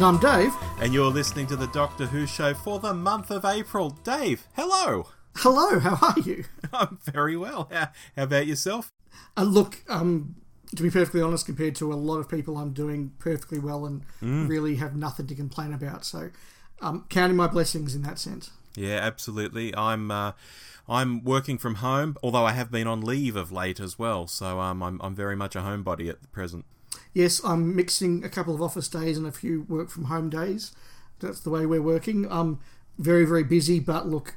Hello, I'm Rob, And I'm Dave. and you're listening to the Doctor Who show for the month of April. Dave, hello. Hello, how are you? I'm very well. How, how about yourself? Uh, look, um, to be perfectly honest, compared to a lot of people, I'm doing perfectly well and really have nothing to complain about. So, um, counting my blessings in that sense. Yeah, absolutely. I'm uh, I'm working from home, although I have been on leave of late as well. So um, I'm I'm very much a homebody at the present. Yes, I'm mixing a couple of office days and a few work from home days. That's the way we're working. I'm very, very busy, but look,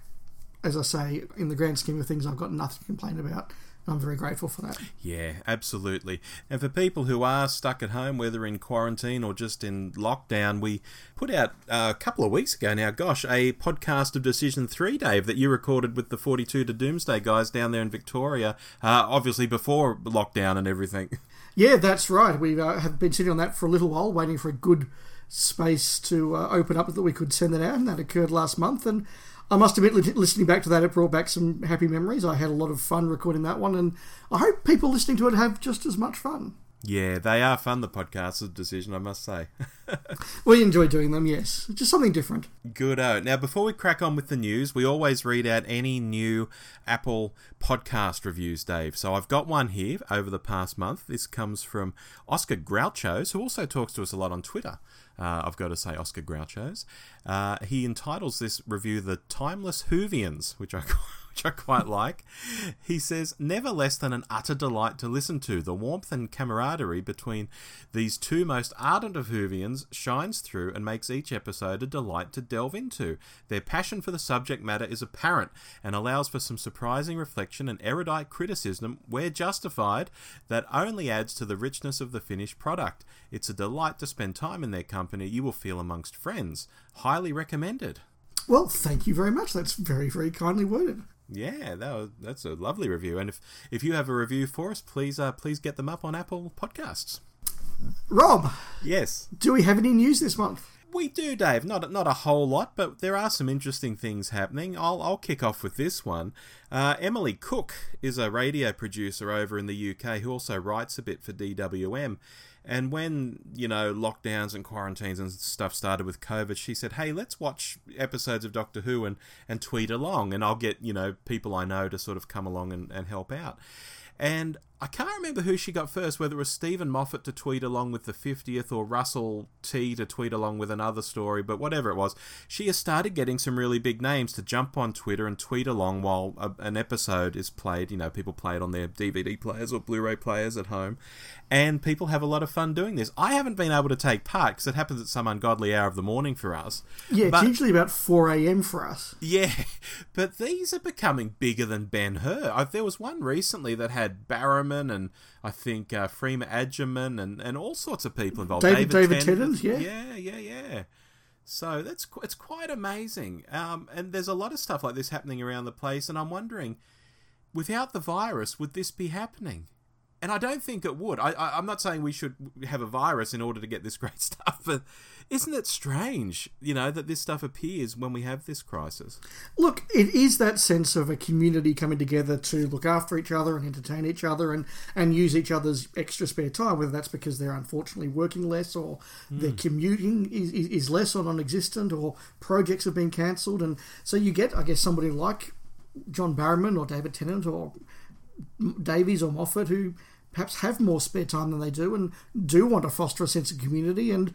as I say, in the grand scheme of things, I've got nothing to complain about. I'm very grateful for that. Yeah, absolutely. And for people who are stuck at home, whether in quarantine or just in lockdown, we put out uh, a couple of weeks ago now, gosh, a podcast of Decision 3, Dave, that you recorded with the 42 to Doomsday guys down there in Victoria, uh, obviously before lockdown and everything. Yeah, that's right. We uh, have been sitting on that for a little while, waiting for a good space to uh, open up that we could send it out, and that occurred last month. And I must admit, listening back to that, it brought back some happy memories. I had a lot of fun recording that one, and I hope people listening to it have just as much fun. Yeah, they are fun, the podcasts of Decision, I must say. We enjoy doing them, yes. Just something different. Good. Now, before we crack on with the news, we always read out any new Apple podcast reviews, Dave. So I've got one here over the past month. This comes from Oscar Grouchos, who also talks to us a lot on Twitter. Uh, I've got to say, Oscar Grouchos. Uh, he entitles this review "The Timeless Whovians, which I which I quite like. He says, never less than an utter delight to listen to. The warmth and camaraderie between these two most ardent of Whovians shines through and makes each episode a delight to delve into. Their passion for the subject matter is apparent and allows for some surprising reflection and erudite criticism, where justified, that only adds to the richness of the finished product. It's a delight to spend time in their company. You will feel amongst friends. Highly recommended. Well, thank you very much. That's very, very kindly worded. Yeah, that was, that's a lovely review. And if, if you have a review for us, please uh, please get them up on Apple Podcasts. Rob, Yes, do we have any news this month? we do, Dave. Not not a whole lot, but there are some interesting things happening. I'll I'll kick off with this one. Uh, Emily Cook is a radio producer over in the UK who also writes a bit for DWM. And when, you know, lockdowns and quarantines and stuff started with COVID, she said, hey, let's watch episodes of Doctor Who and, and tweet along. And I'll get, you know, people I know to sort of come along and, and help out. And I can't remember who she got first, whether it was Steven Moffat to tweet along with the 50th or Russell T to tweet along with another story, but whatever it was, she has started getting some really big names to jump on Twitter and tweet along while a, an episode is played. You know, people play it on their DVD players or Blu ray players at home, and people have a lot of fun doing this. I haven't been able to take part because it happens at some ungodly hour of the morning for us. Yeah, But- it's usually about 4 a.m. for us. yeah, but these are becoming bigger than Ben Hur. There was one recently that had Barrowman and I think uh, Freema Agyeman and, and all sorts of people involved. David- David Tennant, yeah. yeah, yeah, yeah. So that's it's quite amazing. Um, and there's a lot of stuff like this happening around the place, and I'm wondering, without the virus, would this be happening? And I don't think it would. I, I, I'm not saying we should have a virus in order to get this great stuff, but isn't it strange, you know, that this stuff appears when we have this crisis? Look, it is that sense of a community coming together to look after each other and entertain each other and, and use each other's extra spare time, whether that's because they're unfortunately working less or hmm. their commuting is, is, is less or non existent or projects have been cancelled. And so you get, I guess, somebody like John Barrowman or David Tennant or Davies or Moffat who perhaps have more spare time than they do and do want to foster a sense of community and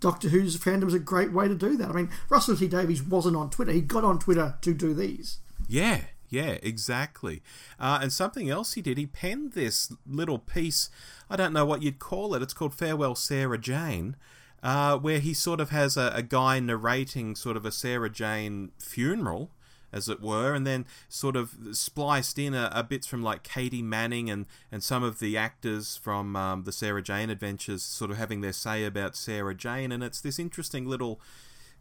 Doctor Who's fandom is a great way to do that. I mean, Russell T Davies wasn't on Twitter. He got on Twitter to do these. Yeah, yeah, exactly. Uh, and something else he did, he penned this little piece. I don't know what you'd call it. It's called Farewell Sarah Jane, uh, where he sort of has a, a guy narrating sort of a Sarah Jane funeral. As it were, and then sort of spliced in a, a bits from like Katy Manning and, and some of the actors from um, the Sarah Jane Adventures, sort of having their say about Sarah Jane, and it's this interesting little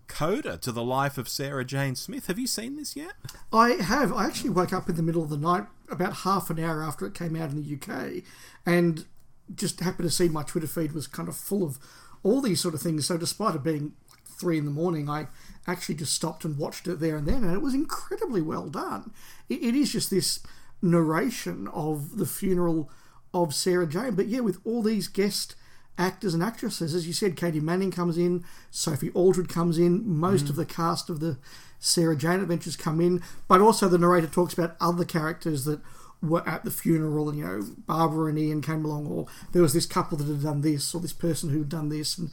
coda to the life of Sarah Jane Smith. Have you seen this yet? I have. I actually woke up in the middle of the night about half an hour after it came out in the UK and just happened to see my Twitter feed was kind of full of all these sort of things. So, despite it being three in the morning, I actually just stopped and watched it there and then, and it was incredibly well done. It, it is just this narration of the funeral of Sarah Jane, but yeah, with all these guest actors and actresses. As you said, Katy Manning comes in, Sophie Aldred comes in, most mm. of the cast of the Sarah Jane Adventures come in, but also the narrator talks about other characters that were at the funeral, and you know, Barbara and Ian came along, or there was this couple that had done this, or this person who had done this, and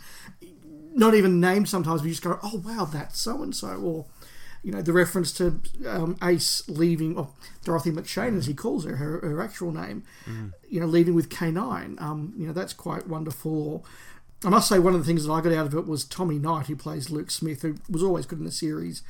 not even named sometimes, we just go, oh wow, that's so and so, or you know, the reference to um, Ace leaving, or Dorothy McShane as he calls her, her, her actual name, mm. you know, leaving with K9. Um, you know, that's quite wonderful. Or, I must say, one of the things that I got out of it was Tommy Knight, who plays Luke Smith, who was always good in the series.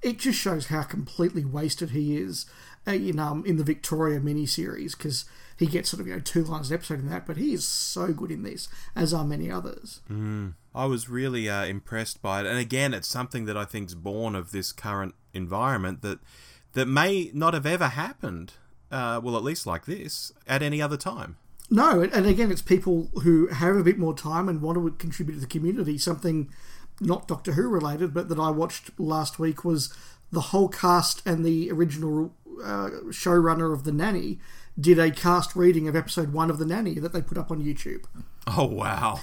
It just shows how completely wasted he is uh, in um in the Victoria miniseries because he gets sort of you know two lines an episode in that, but he is so good in this, as are many others. Mm. I was really uh, impressed by it, and again, it's something that I think is born of this current environment that that may not have ever happened. Uh, well, at least like this at any other time. No, and again, it's people who have a bit more time and want to contribute to the community. Something not Doctor Who related, but that I watched last week was the whole cast and the original uh, showrunner of The Nanny did a cast reading of episode one of The Nanny that they put up on YouTube. Oh, wow.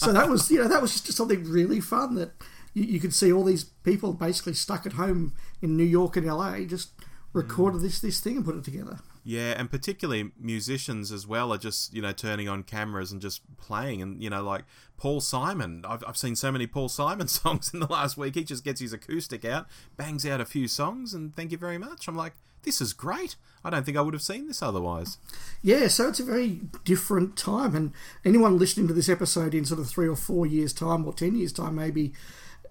So that was, you know, that was just something really fun that you, you, could see all these people basically stuck at home in New York and LA just recorded mm. this, this thing and put it together. Yeah, and particularly musicians as well are just, you know, turning on cameras and just playing. And, you know, like Paul Simon. I've, I've seen so many Paul Simon songs in the last week. He just gets his acoustic out, bangs out a few songs, and thank you very much. I'm like, this is great. I don't think I would have seen this otherwise. Yeah, so it's a very different time. And anyone listening to this episode in sort of three or four years' time or 10 years' time, maybe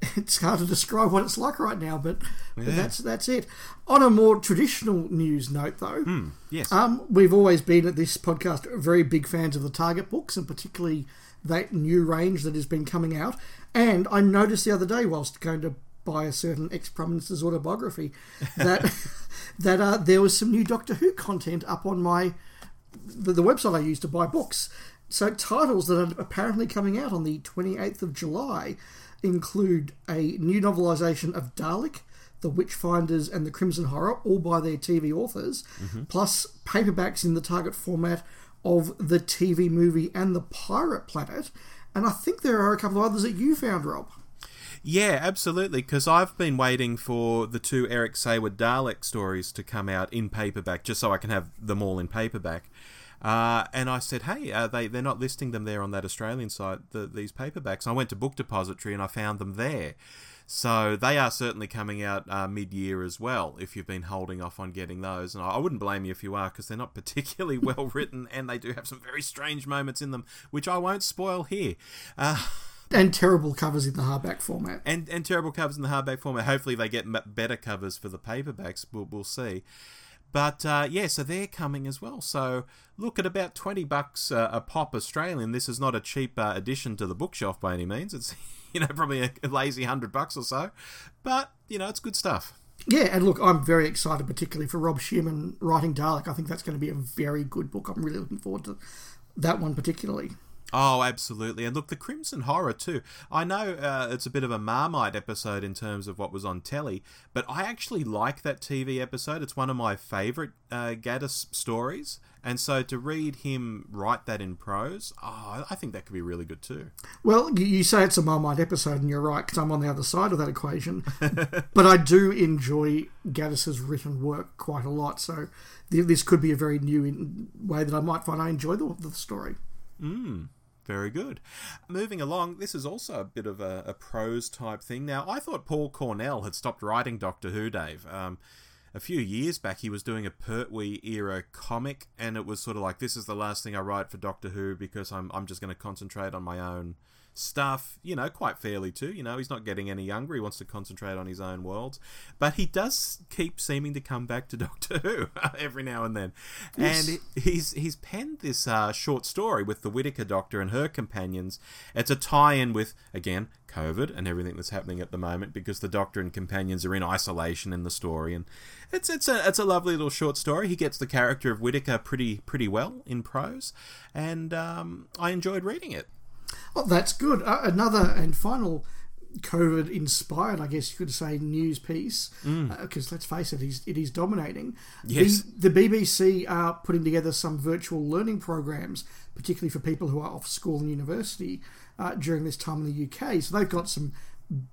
it's hard to describe what it's like right now, but, yeah. but that's that's it. On a more traditional news note, though, mm, yes, um, we've always been at this podcast very big fans of the Target books, and particularly that new range that has been coming out. And I noticed the other day, whilst going to buy a certain ex prime minister's autobiography, that that uh, there was some new Doctor Who content up on my the, the website I use to buy books. So titles that are apparently coming out on the 28th of July include a new novelisation of Dalek, The Witchfinders, and The Crimson Horror, all by their TV authors, mm-hmm. plus paperbacks in the target format of the TV movie and The Pirate Planet. And I think there are a couple of others that you found, Rob. Yeah, absolutely. Because I've been waiting for the two Eric Saward Dalek stories to come out in paperback, just so I can have them all in paperback. Uh, and I said, hey, uh, they, they're not listing them there on that Australian site, the, these paperbacks. I went to Book Depository and I found them there. So they are certainly coming out uh, mid year as well, if you've been holding off on getting those. And I wouldn't blame you if you are, because they're not particularly well written and they do have some very strange moments in them, which I won't spoil here. And terrible covers in the hardback format. And and terrible covers in the hardback format. Hopefully they get better covers for the paperbacks. We'll, we'll see. But uh, yeah, so they're coming as well. So look at about twenty bucks uh, a pop Australian. This is not a cheap uh, addition to the bookshelf by any means. It's you know probably a, a lazy hundred bucks or so, but you know it's good stuff. Yeah, and look, I'm very excited, particularly for Rob Shearman writing Dalek. I think that's going to be a very good book. I'm really looking forward to that one particularly. Oh, absolutely. And look, the Crimson Horror, too. I know uh, it's a bit of a Marmite episode in terms of what was on telly, but I actually like that TV episode. It's one of my favourite uh, Gatiss stories. And so to read him write that in prose, oh, I think that could be really good too. Well, you say it's a Marmite episode, and you're right, because I'm on the other side of that equation. but I do enjoy Gatiss's written work quite a lot, so this could be a very new way that I might find I enjoy the, the story. Mm. Very good. Moving along, this is also a bit of a, a, prose type thing. Now, I thought Paul Cornell had stopped writing Doctor Who, Dave. Um, a few years back, he was doing a Pertwee era comic, and it was sort of like, this is the last thing I write for Doctor Who because I'm, I'm just going to concentrate on my own stuff, you know, quite fairly too. You know, he's not getting any younger. He wants to concentrate on his own worlds. But he does keep seeming to come back to Doctor Who every now and then. Yes. And he's he's penned this uh, short story with the Whittaker Doctor and her companions. It's a tie-in with again COVID and everything that's happening at the moment because the Doctor and companions are in isolation in the story, and it's it's a it's a lovely little short story. He gets the character of Whittaker pretty pretty well in prose, and um, I enjoyed reading it. Well, that's good. Uh, another and final COVID inspired, I guess you could say, news piece. Because let's face it, he's, it is dominating. Yes. The, the BBC are putting together some virtual learning programs, particularly for people who are off school and university uh, during this time in the UK. So they've got some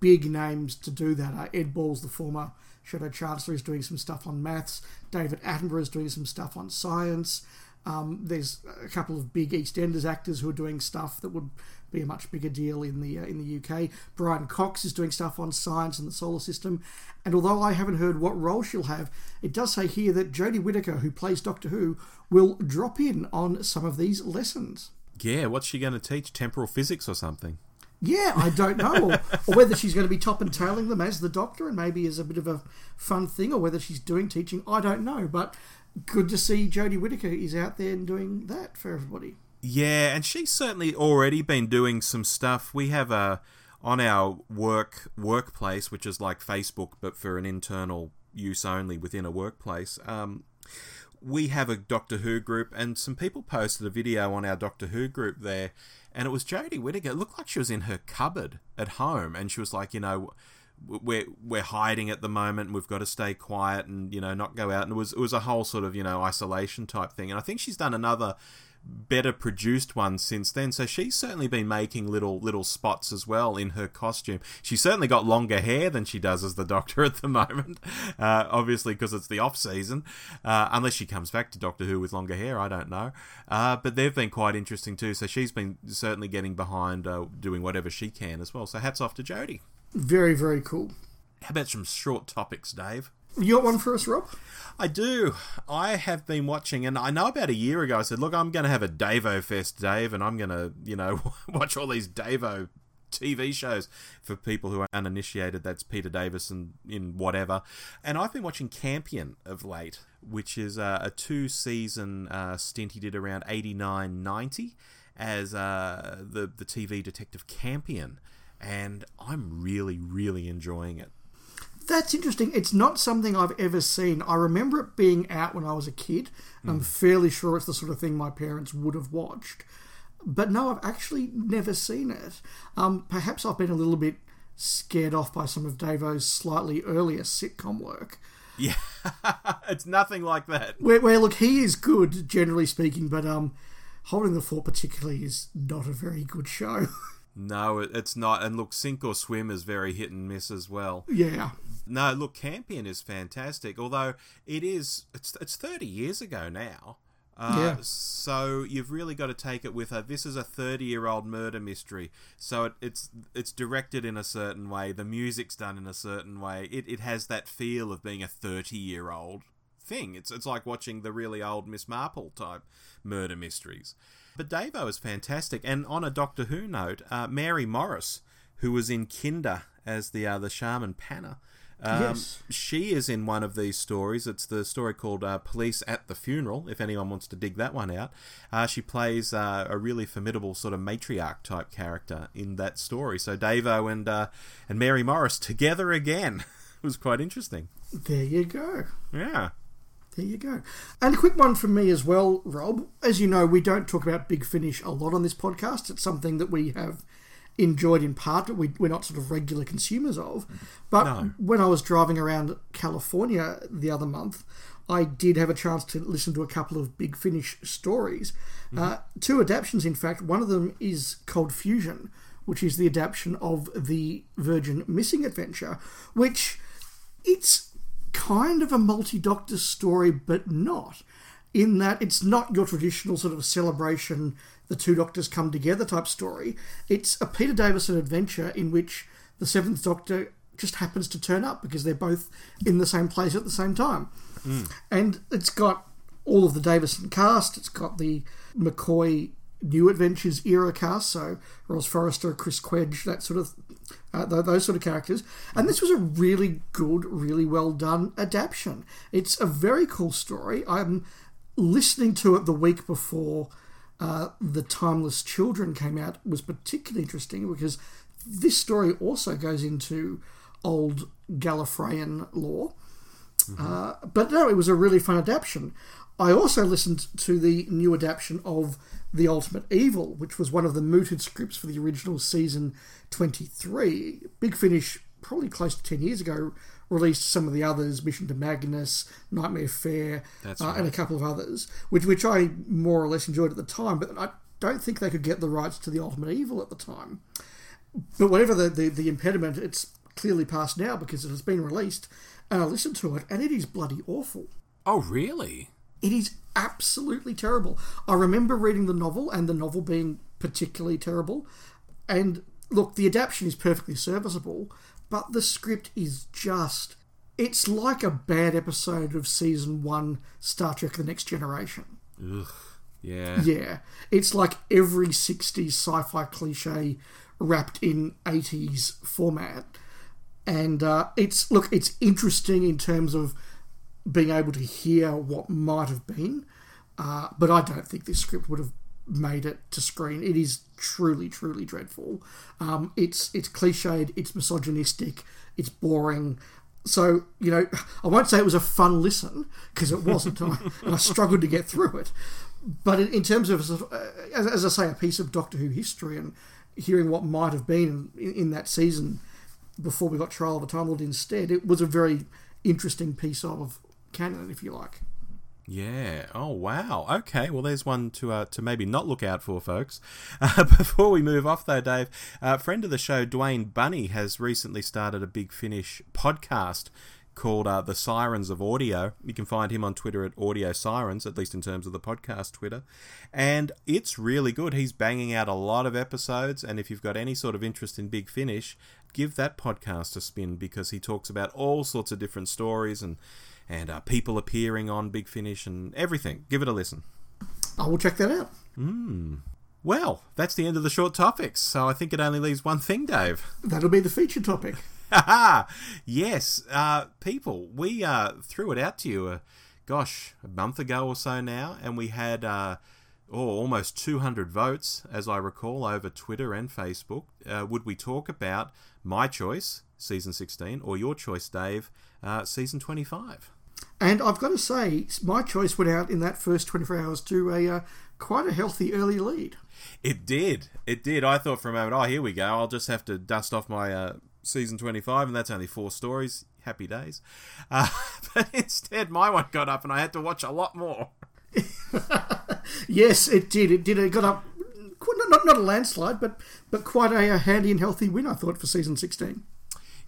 big names to do that. Uh, Ed Balls, the former Shadow Chancellor, is doing some stuff on maths. David Attenborough is doing some stuff on science. Um, there's a couple of big EastEnders actors who are doing stuff that would be a much bigger deal in the uh, in the UK. Brian Cox is doing stuff on science and the solar system. And although I haven't heard what role she'll have, it does say here that Jodie Whittaker, who plays Doctor Who, will drop in on some of these lessons. Yeah, what's she going to teach? Temporal physics or something? Yeah, I don't know. or, or whether she's going to be top and tailing them as the Doctor and maybe as a bit of a fun thing, or whether she's doing teaching, I don't know. But good to see Jodie Whittaker is out there and doing that for everybody. Yeah, and she's certainly already been doing some stuff. We have a on our work workplace, which is like Facebook but for an internal use only within a workplace. Um, we have a Doctor Who group, and some people posted a video on our Doctor Who group there, and it was Jodie Whittaker. It looked like she was in her cupboard at home, and she was like, you know, we're we're hiding at the moment. We've got to stay quiet and you know not go out. And it was it was a whole sort of you know isolation type thing. And I think she's done another better produced one since then. So she's certainly been making little little spots as well in her costume. She's certainly got longer hair than she does as the Doctor at the moment. Uh, obviously because it's the off season, uh, unless she comes back to Doctor Who with longer hair. I don't know. Uh, but they've been quite interesting too. So she's been certainly getting behind uh, doing whatever she can as well. So hats off to Jodie. Very, very cool. How about some short topics, Dave? You got one for us, Rob? I do. I have been watching, and I know about a year ago I said, "Look, I'm going to have a Davo Fest, Dave, and I'm going to, you know, watch all these Davo TV shows for people who are uninitiated. That's Peter Davison in whatever." And I've been watching Campion of late, which is a two-season uh, stint he did around '89, '90 as uh, the the TV detective Campion, and I'm really, really enjoying it. That's interesting. It's not something I've ever seen. I remember it being out when I was a kid. and I'm fairly sure it's the sort of thing my parents would have watched. But no, I've actually never seen it. Um, perhaps I've been a little bit scared off by some of Davo's slightly earlier sitcom work. Yeah, it's nothing like that. Where, where look, he is good, generally speaking, but um, Holding the Fort particularly is not a very good show. No, it's not. And look, Sink or Swim is very hit and miss as well. yeah. No, look, Campion is fantastic. Although it is, it's it's thirty years ago now. Uh, Yeah. So you've really got to take it with a. This is a thirty-year-old murder mystery. So it, it's it's directed in a certain way. The music's done in a certain way. It it has that feel of being a thirty-year-old thing. It's it's like watching the really old Miss Marple type murder mysteries. But Davo is fantastic. And on a Doctor Who note, uh, Mary Morris, who was in Kinda as the uh, the shaman Panna. Um, Yes. She is in one of these stories. It's the story called uh, Police at the Funeral, if anyone wants to dig that one out. Uh, she plays uh, a really formidable sort of matriarch type character in that story. So Davo and, uh, and Mary Morris together again. it was quite interesting. There you go. Yeah. There you go. And a quick one from me as well, Rob. As you know, we don't talk about Big Finish a lot on this podcast. It's something that we have enjoyed in part, but we, we're not sort of regular consumers of. But No. when I was driving around California the other month, I did have a chance to listen to a couple of Big Finish stories. Uh, two adaptations, in fact. One of them is Cold Fusion, which is the adaptation of the Virgin Missing Adventure, which it's kind of a multi doctor story, but not. In that it's not your traditional sort of celebration, the two doctors come together type story. It's a Peter Davison adventure in which the seventh doctor just happens to turn up because they're both in the same place at the same time. Hmm. And it's got all of the Davison cast, it's got the McCoy New Adventures era cast, so Roz Forrester, Chris Cwej, that sort of uh, th- those sort of characters. And this was a really good, really well done adaptation. It's a very cool story. I'm listening to it the week before uh, the Timeless Children came out was particularly interesting because this story also goes into old Gallifreyan lore. Uh, but no, it was a really fun adaptation. I also listened to the new adaptation of The Ultimate Evil, which was one of the mooted scripts for the original season 23. Big Finish, probably close to 10 years ago, released some of the others Mission to Magnus, Nightmare Fair, uh, right. and a couple of others, which, which I more or less enjoyed at the time, but I don't think they could get the rights to The Ultimate Evil at the time. But whatever the, the, the impediment, it's clearly past now because it has been released, and I listened to it, and it is bloody awful. Oh, really? It is absolutely terrible. I remember reading the novel and the novel being particularly terrible. And look, the adaptation is perfectly serviceable, but the script is just. It's like a bad episode of season one Star Trek The Next Generation. Ugh. Yeah. Yeah. It's like every 60s sci fi cliche wrapped in 80s format. And uh, it's, look, it's interesting in terms of being able to hear what might have been. Uh, but I don't think this script would have made it to screen. It is truly, truly dreadful. Um, it's it's cliched, it's misogynistic, it's boring. So you know, I won't say it was a fun listen because it wasn't, and, I, and I struggled to get through it. But in, in terms of, uh, as, as, I say, a piece of Doctor Who history and hearing what might have been in, in that season before we got Trial of a Time Lord instead, it was a very interesting piece of canon, if you like. Yeah. Oh wow. Okay. Well, there's one to uh, to maybe not look out for, folks. Uh, before we move off, though, Dave, uh, friend of the show, Dwayne Bunny, has recently started a Big Finish podcast called uh, The Sirens of Audio. You can find him on Twitter at Audio Sirens, at least in terms of the podcast Twitter. And it's really good. He's banging out a lot of episodes. And if you've got any sort of interest in Big Finish, give that podcast a spin because he talks about all sorts of different stories and and uh, people appearing on Big Finish and everything. Give it a listen. I will check that out. Mm. Well, that's the end of the short topics. So I think it only leaves one thing, Dave. That'll be the feature topic. yes, uh, people, we uh, threw it out to you, uh, gosh, a month ago or so now, and we had uh, oh, almost 200 votes, as I recall, over Twitter and Facebook. Uh, would we talk about my choice, season 16, or your choice, Dave, uh, season 25? And I've got to say, my choice went out in that first 24 hours to a uh, quite a healthy early lead. It did. It did. I thought for a moment, oh, here we go. I'll just have to dust off my uh, season 25, and that's only four stories. Happy days. Uh, but instead, my one got up, and I had to watch a lot more. yes, it did. It did. It got up. Not, not not a landslide, but but quite a, a handy and healthy win, I thought, for season 16.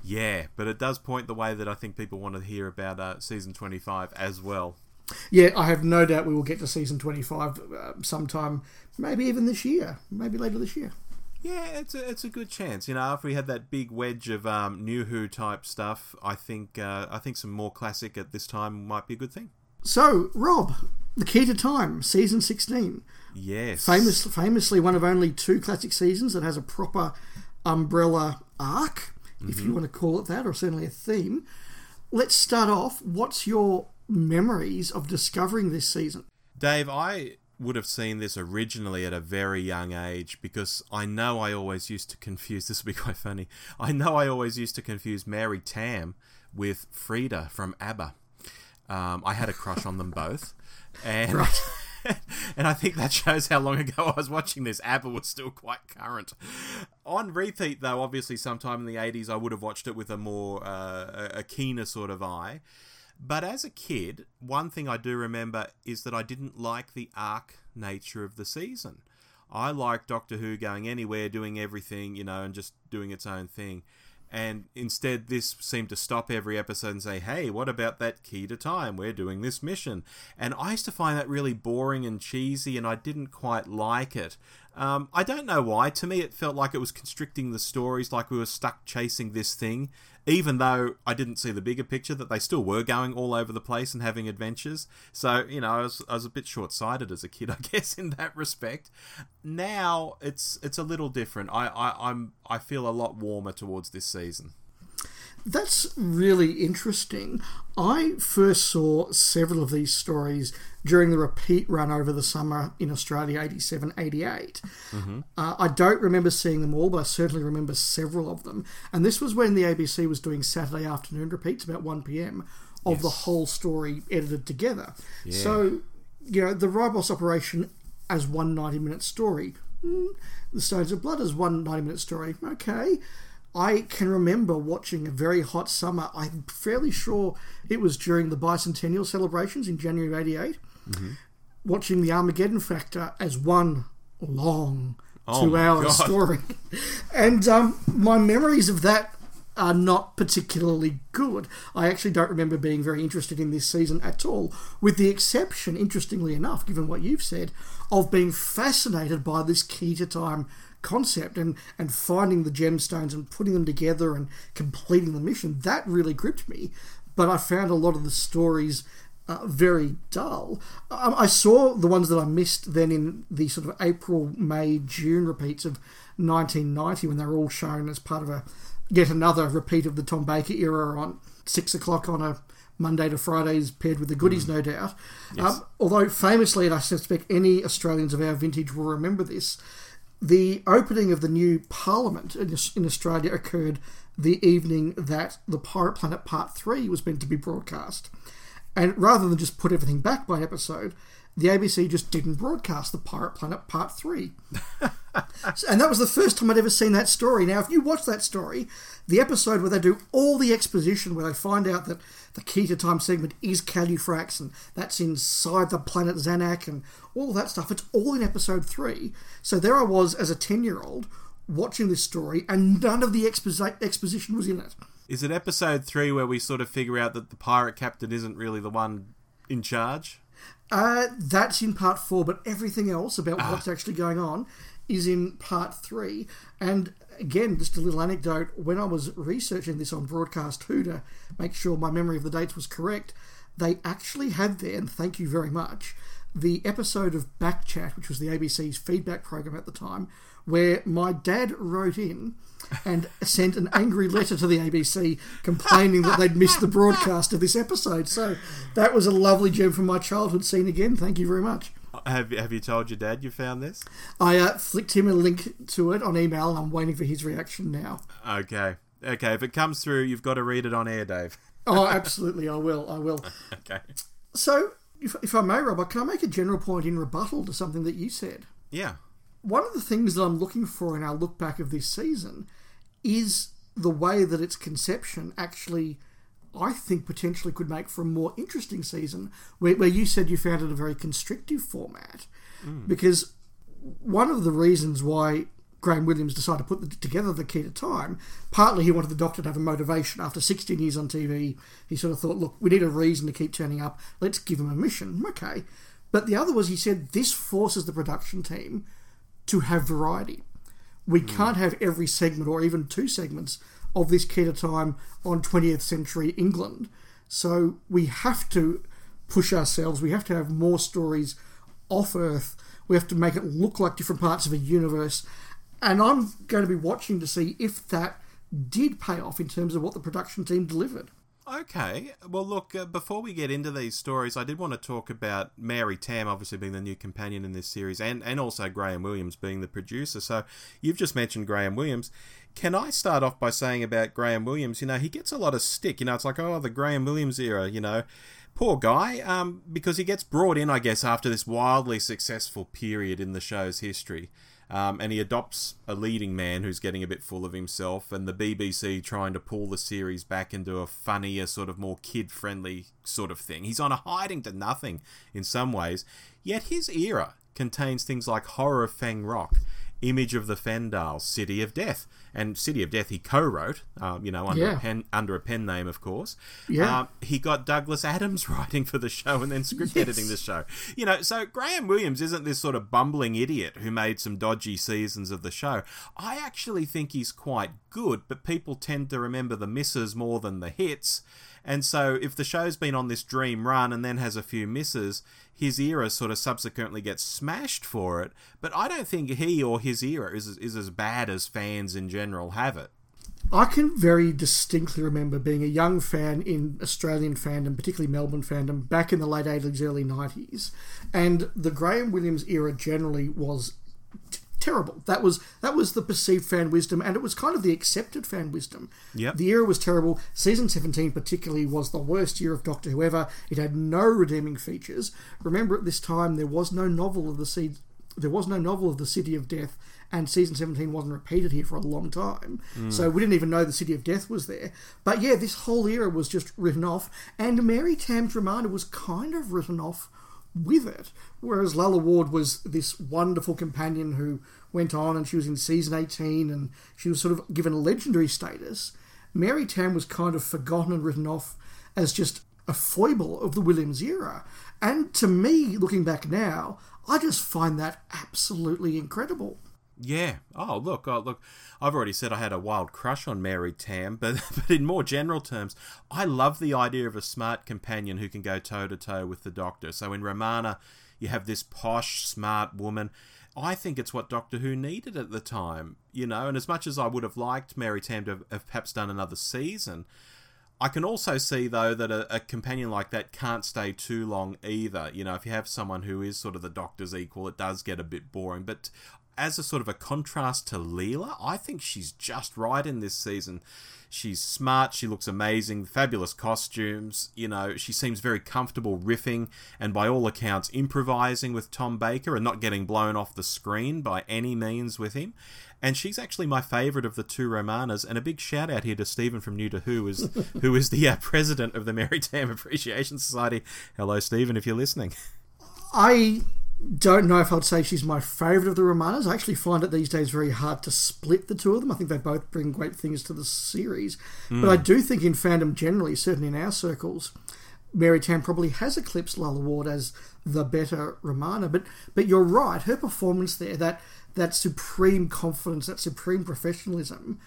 Yeah, but it does point the way that I think people want to hear about uh, season 25 as well. Yeah, I have no doubt we will get to season 25 uh, sometime, maybe even this year, maybe later this year. Yeah, it's a it's a good chance. You know, if we had that big wedge of um, new Who type stuff, I think uh, I think some more classic at this time might be a good thing. So, Rob, the Key to Time, season 16. Yes. Famous, famously, one of only two classic seasons that has a proper umbrella arc mm-hmm. if you mm-hmm. want to call it that, or certainly a theme. Let's start off. What's your memories of discovering this season? Dave, I would have seen this originally at a very young age because I know I always used to confuse this will be quite funny. I know I always used to confuse Mary Tamm with Frida from ABBA. Um, I had a crush on them both, and right. and I think that shows how long ago I was watching this. ABBA was still quite current. On repeat, though, obviously, sometime in the 80s, I would have watched it with a more, uh, a keener sort of eye. But as a kid, one thing I do remember is that I didn't like the arc nature of the season. I liked Doctor Who going anywhere, doing everything, you know, and just doing its own thing and instead this seemed to stop every episode and say hey what about that key to time? We're doing this mission. And i used to find that really boring and cheesy and i didn't quite like it um, i don't know why to me it felt like it was constricting the stories like we were stuck chasing this thing even though I didn't see the bigger picture that they still were going all over the place and having adventures. So, you know, I was, I was a bit short sighted as a kid, I guess, in that respect. Now it's it's a little different. I, I, I'm I feel a lot warmer towards this season. That's really interesting. I first saw several of these stories during the repeat run over the summer in Australia, 87, 88. Mm-hmm. Uh, I don't remember seeing them all, but I certainly remember several of them. And this was when the ABC was doing Saturday afternoon repeats about 1 pm of yes. the whole story edited together. Yeah. So you know, the Ribos operation as one 90 minute story. Mm, the Stones of Blood as one 90 minute story. Okay. I can remember watching a very hot summer. I'm fairly sure it was during the bicentennial celebrations in January of 88. Mm-hmm. Watching the Armageddon Factor as one long oh two hour God. story. And um, my memories of that are not particularly good. I actually don't remember being very interested in this season at all, with the exception, interestingly enough, given what you've said, of being fascinated by this key to time concept and, and finding the gemstones and putting them together and completing the mission. That really gripped me. But I found a lot of the stories uh, very dull. Um, I saw the ones that I missed then in the sort of April, May, June repeats of 1990 when they were all shown as part of a yet another repeat of the Tom Baker era on six o'clock on a Monday to Fridays paired with the goodies, no doubt. Um, although famously, and I suspect any Australians of our vintage will remember this, the opening of the new Parliament in, in Australia occurred the evening that the Pirate Planet Part 3 was meant to be broadcast. And rather than just put everything back by episode, the ABC just didn't broadcast the Pirate Planet Part 3. and that was the first time I'd ever seen that story. Now, if you watch that story, the episode where they do all the exposition, where they find out that the key to time segment is Calufrax, and that's inside the planet Zanak, and all that stuff, it's all in episode 3. So there I was as a 10 year old watching this story, and none of the exposi- exposition was in it. Is it episode three where we sort of figure out that the pirate captain isn't really the one in charge? Uh, that's in part four, but everything else about what's actually going on is in part three. And again, just a little anecdote when I was researching this on Broadcast Who to make sure my memory of the dates was correct, they actually had there, and thank you very much, the episode of Backchat, which was the ABC's feedback program at the time, where my dad wrote in and sent an angry letter to the ABC complaining that they'd missed the broadcast of this episode. So that was a lovely gem from my childhood scene again. Thank you very much. Have Have you told your dad you found this? I uh, flicked him a link to it on email and I'm waiting for his reaction now. Okay. Okay. If it comes through, you've got to read it on air, Dave. Oh, absolutely, I will. I will. Okay. So, if, if I may, Robert, can I make a general point in rebuttal to something that you said? Yeah. one of the things that I'm looking for in our look back of this season is the way that its conception actually, I think, potentially could make for a more interesting season. Where, where you said you found it a very constrictive format, mm. because one of the reasons why Graham Williams decided to put the, together the key to time, partly he wanted the Doctor to have a motivation. After 16 years on TV, he sort of thought, look, we need a reason to keep turning up. Let's give him a mission. Okay. But the other was he said this forces the production team to have variety. We mm. can't have every segment or even two segments of this to time on 20th century England. So we have to push ourselves. We have to have more stories off Earth. We have to make it look like different parts of a universe. And I'm going to be watching to see if that did pay off in terms of what the production team delivered. Okay. Well, look, uh, before we get into these stories, I did want to talk about Mary Tamm, obviously being the new companion in this series, and, and also Graham Williams being the producer. So you've just mentioned Graham Williams. Can I start off by saying about Graham Williams, you know, he gets a lot of stick. You know, it's like, oh, the Graham Williams era, you know. Poor guy, um, because he gets brought in, I guess, after this wildly successful period in the show's history. Um, and he adopts a leading man who's getting a bit full of himself, and the BBC trying to pull the series back into a funnier, sort of more kid friendly sort of thing. He's on a hiding to nothing in some ways, yet his era contains things like Horror of Fang Rock, Image of the Fendahl, City of Death, and City of Death he co-wrote, um, you know, under, Yeah. a pen, under a pen name, of course. Yeah. Um, he got Douglas Adams writing for the show and then script Yes. editing the show. You know, so Graham Williams isn't this sort of bumbling idiot who made some dodgy seasons of the show. I actually think he's quite good, but people tend to remember the misses more than the hits. And so if the show's been on this dream run and then has a few misses, his era sort of subsequently gets smashed for it. But I don't think he or his era is, is as bad as fans in general have it. I can very distinctly remember being a young fan in Australian fandom, particularly Melbourne fandom, back in the late 80s, early 90s. And the Graham Williams era generally was terrible. That was that was the perceived fan wisdom, and it was kind of the accepted fan wisdom. Yep. The era was terrible. Season 17 particularly was the worst year of Doctor Who ever. It had no redeeming features. Remember at this time there was no novel of the seed there was no novel of the City of Death, and season 17 wasn't repeated here for a long time. Hmm. So we didn't even know the City of Death was there. But yeah, this whole era was just written off, and Mary Tamm's Romana was kind of written off with it. Whereas Lalla Ward was this wonderful companion who went on and she was in season 18 and she was sort of given a legendary status. Mary Tamm was kind of forgotten and written off as just a foible of the Williams era. And to me, looking back now, I just find that absolutely incredible. Yeah. Oh, look, oh, look. I've already said I had a wild crush on Mary Tamm, but, but in more general terms, I love the idea of a smart companion who can go toe to toe with the Doctor. So in Romana, you have this posh, smart woman. I think it's what Doctor Who needed at the time, you know. And as much as I would have liked Mary Tamm to have perhaps done another season, I can also see though that a, a, companion like that can't stay too long either. You know, if you have someone who is sort of the Doctor's equal, it does get a bit boring. But as a sort of a contrast to Leela, I think she's just right in this season. She's smart, she looks amazing, fabulous costumes, you know, she seems very comfortable riffing and by all accounts improvising with Tom Baker and not getting blown off the screen by any means with him. And she's actually my favourite of the two Romanas. And a big shout out here to Stephen from New to Who, is, who is the uh, president of the Mary Tamm Appreciation Society. Hello, Stephen, if you're listening. I don't know if I'd say she's my favourite of the Romanas. I actually find it these days very hard to split the two of them. I think they both bring great things to the series. Mm. But I do think in fandom generally, certainly in our circles, Mary Tamm probably has eclipsed Lalla Ward as the better Romana. But but you're right, her performance there, that that supreme confidence, that supreme professionalism,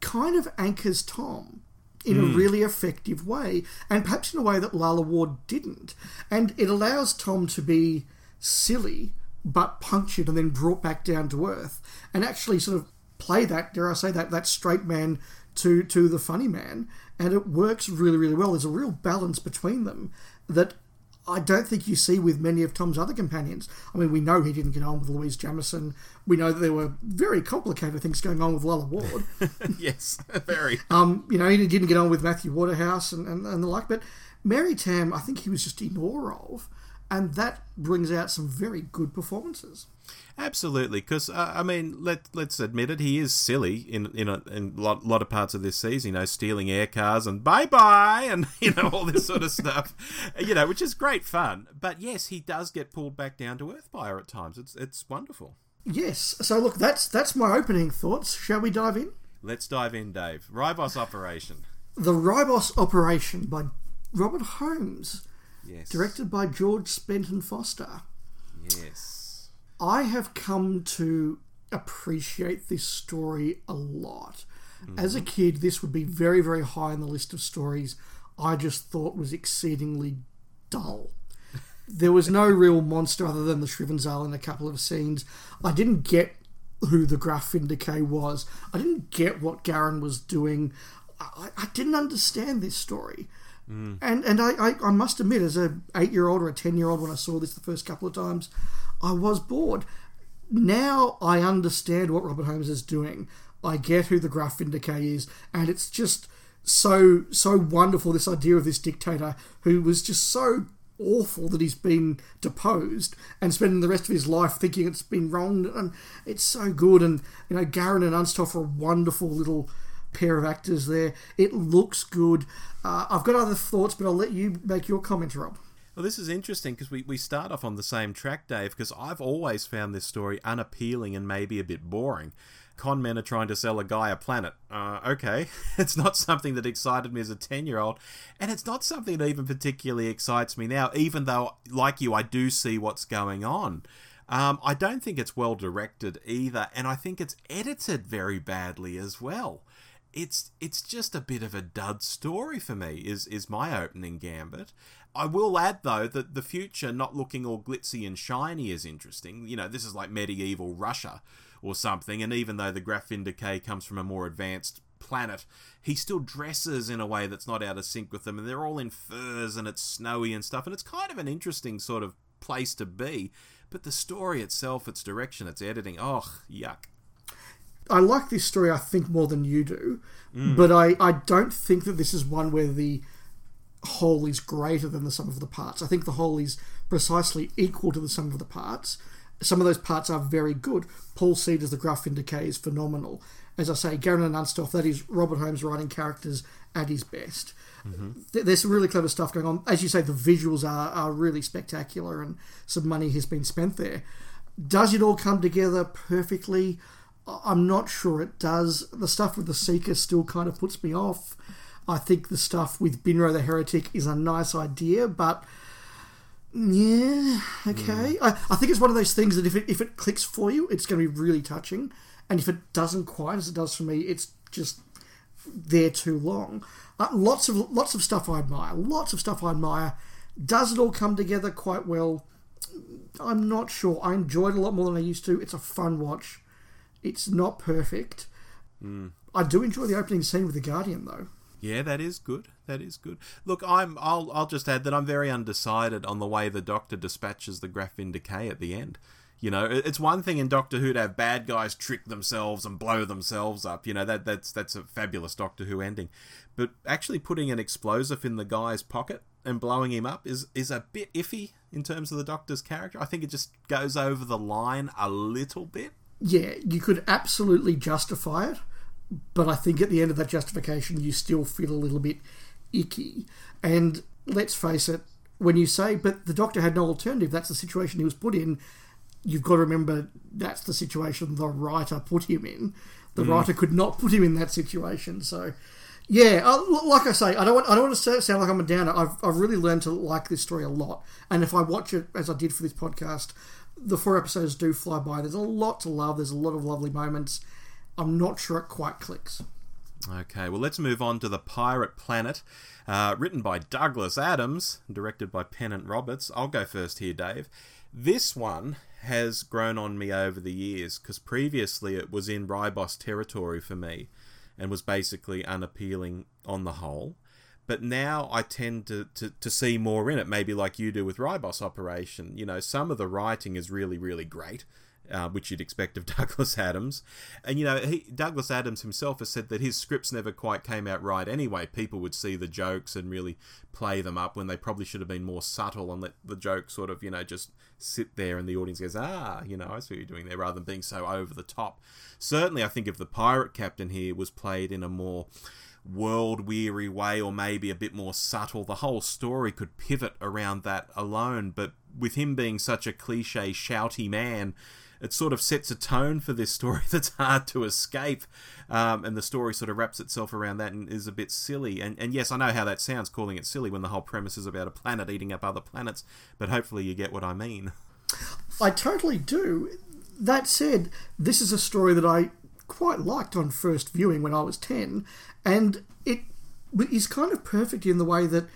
kind of anchors Tom in mm. a really effective way, and perhaps in a way that Lalla Ward didn't. And it allows Tom to be silly but punctured and then brought back down to earth and actually sort of play that dare I say that that straight man to to the funny man and it works really really well there's a real balance between them that I don't think you see with many of Tom's other companions. I mean, we know he didn't get on with Louise Jameson. We know that there were very complicated things going on with Lalla Ward. yes, very. Um, you know, he didn't get on with Matthew Waterhouse and, and, and the like. But Mary Tamm, I think he was just in awe of and that brings out some very good performances. Absolutely, because uh, I mean, let let's admit it, he is silly in in a in lot, lot of parts of this season. You know, stealing air cars and bye bye, and you know all this sort of stuff. You know, which is great fun. But yes, he does get pulled back down to earth by her at times. It's it's wonderful. Yes. So look, that's that's my opening thoughts. Shall we dive in? Let's dive in, Dave. Ribos Operation. The Ribos Operation by Robert Holmes. Yes. Directed by George Spenton Foster. Yes. I have come to appreciate this story a lot. Mm-hmm. As a kid, this would be very, very high on the list of stories I just thought was exceedingly dull. there was no real monster other than the Shrivenzale in a couple of scenes. I didn't get who the Graf Vindicare was. I didn't get what Garron was doing. I, I didn't understand this story. Mm. And and I, I, I, must admit, as a eight year old or a ten year old, when I saw this the first couple of times, I was bored. Now I understand what Robert Holmes is doing. I get who the Graf Vindicare is, and it's just so so wonderful. This idea of this dictator who was just so awful that he's been deposed and spending the rest of his life thinking it's been wrong, and it's so good. And you know, Garron and Unstoffe are a wonderful little pair of actors there. It looks good. Uh, I've got other thoughts, but I'll let you make your comment, Rob. Well, this is interesting because we, we start off on the same track, Dave, because I've always found this story unappealing and maybe a bit boring. Con men are trying to sell a guy a planet. Uh, okay. It's not something that excited me as a 10 year old, and it's not something that even particularly excites me now, even though, like you, I do see what's going on. Um, I don't think it's well directed either, and I think it's edited very badly as well it's it's just a bit of a dud story for me. Is is my opening gambit. I will add though that the future not looking all glitzy and shiny is interesting. You know, this is like medieval Russia or something, and even though the Graf Vindicare comes from a more advanced planet, he still dresses in a way that's not out of sync with them, and they're all in furs and it's snowy and stuff, and it's kind of an interesting sort of place to be but the story itself, its direction, its editing, oh, yuck. I like this story, I think, more than you do, mm. but I, I don't think that this is one where the whole is greater than the sum of the parts. I think the whole is precisely equal to the sum of the parts. Some of those parts are very good. Paul Seed as the Graff Vynda-K is phenomenal. As I say, Garron and Unstoffe, that is Robert Holmes writing characters at his best. Mm-hmm. There's some really clever stuff going on. As you say, the visuals are, are really spectacular and some money has been spent there. Does it all come together perfectly? I'm not sure it does. The stuff with the Seeker still kind of puts me off. I think the stuff with Binro the Heretic is a nice idea, but yeah, okay. Mm. I, I think it's one of those things that if it if it clicks for you, it's going to be really touching, and if it doesn't quite as it does for me, it's just there too long. Uh, lots of lots of stuff I admire. Lots of stuff I admire. Does it all come together quite well? I'm not sure. I enjoyed it a lot more than I used to. It's a fun watch. It's not perfect. Mm. I do enjoy the opening scene with the Guardian, though. Yeah, that is good. That is good. Look, I'm. I'll. I'll just add that I'm very undecided on the way the Doctor dispatches the Graff Vynda-K at the end. You know, it's one thing in Doctor Who to have bad guys trick themselves and blow themselves up. You know that that's that's a fabulous Doctor Who ending, but actually putting an explosive in the guy's pocket and blowing him up is is a bit iffy in terms of the Doctor's character. I think it just goes over the line a little bit. Yeah, you could absolutely justify it but I think at the end of that justification, you still feel a little bit icky. And let's face it, when you say, but the doctor had no alternative, that's the situation he was put in, you've got to remember that's the situation the writer put him in. The mm. writer could not put him in that situation. So, yeah, uh, like I say, I don't want I don't want to sound like I'm a downer. I've I've really learned to like this story a lot, and if I watch it as I did for this podcast, the four episodes do fly by. There's a lot to love. There's a lot of lovely moments. I'm not sure it quite clicks. Okay, well, let's move on to The Pirate Planet, uh, written by Douglas Adams, directed by Pennant Roberts. I'll go first here, Dave. This one has grown on me over the years because previously it was in Ribos territory for me and was basically unappealing on the whole. But now I tend to, to, to see more in it, maybe like you do with Ribos Operation. You know, some of the writing is really, really great uh, which you'd expect of Douglas Adams. And you know, he, Douglas Adams himself has said that his scripts never quite came out right anyway. People would see the jokes and really play them up when they probably should have been more subtle and let the joke sort of, you know, just sit there and the audience goes, ah, you know, I see what you're doing there, rather than being so over the top. Certainly, I think if the pirate captain here was played in a more world weary way or maybe a bit more subtle, the whole story could pivot around that alone. But with him being such a cliche, shouty man, it sort of sets a tone for this story that's hard to escape. Um, and the story sort of wraps itself around that and is a bit silly. And, and yes, I know how that sounds, calling it silly when the whole premise is about a planet eating up other planets, but hopefully you get what I mean. I totally do. That said, this is a story that I quite liked on first viewing when I was 10, and it is kind of perfect in the way that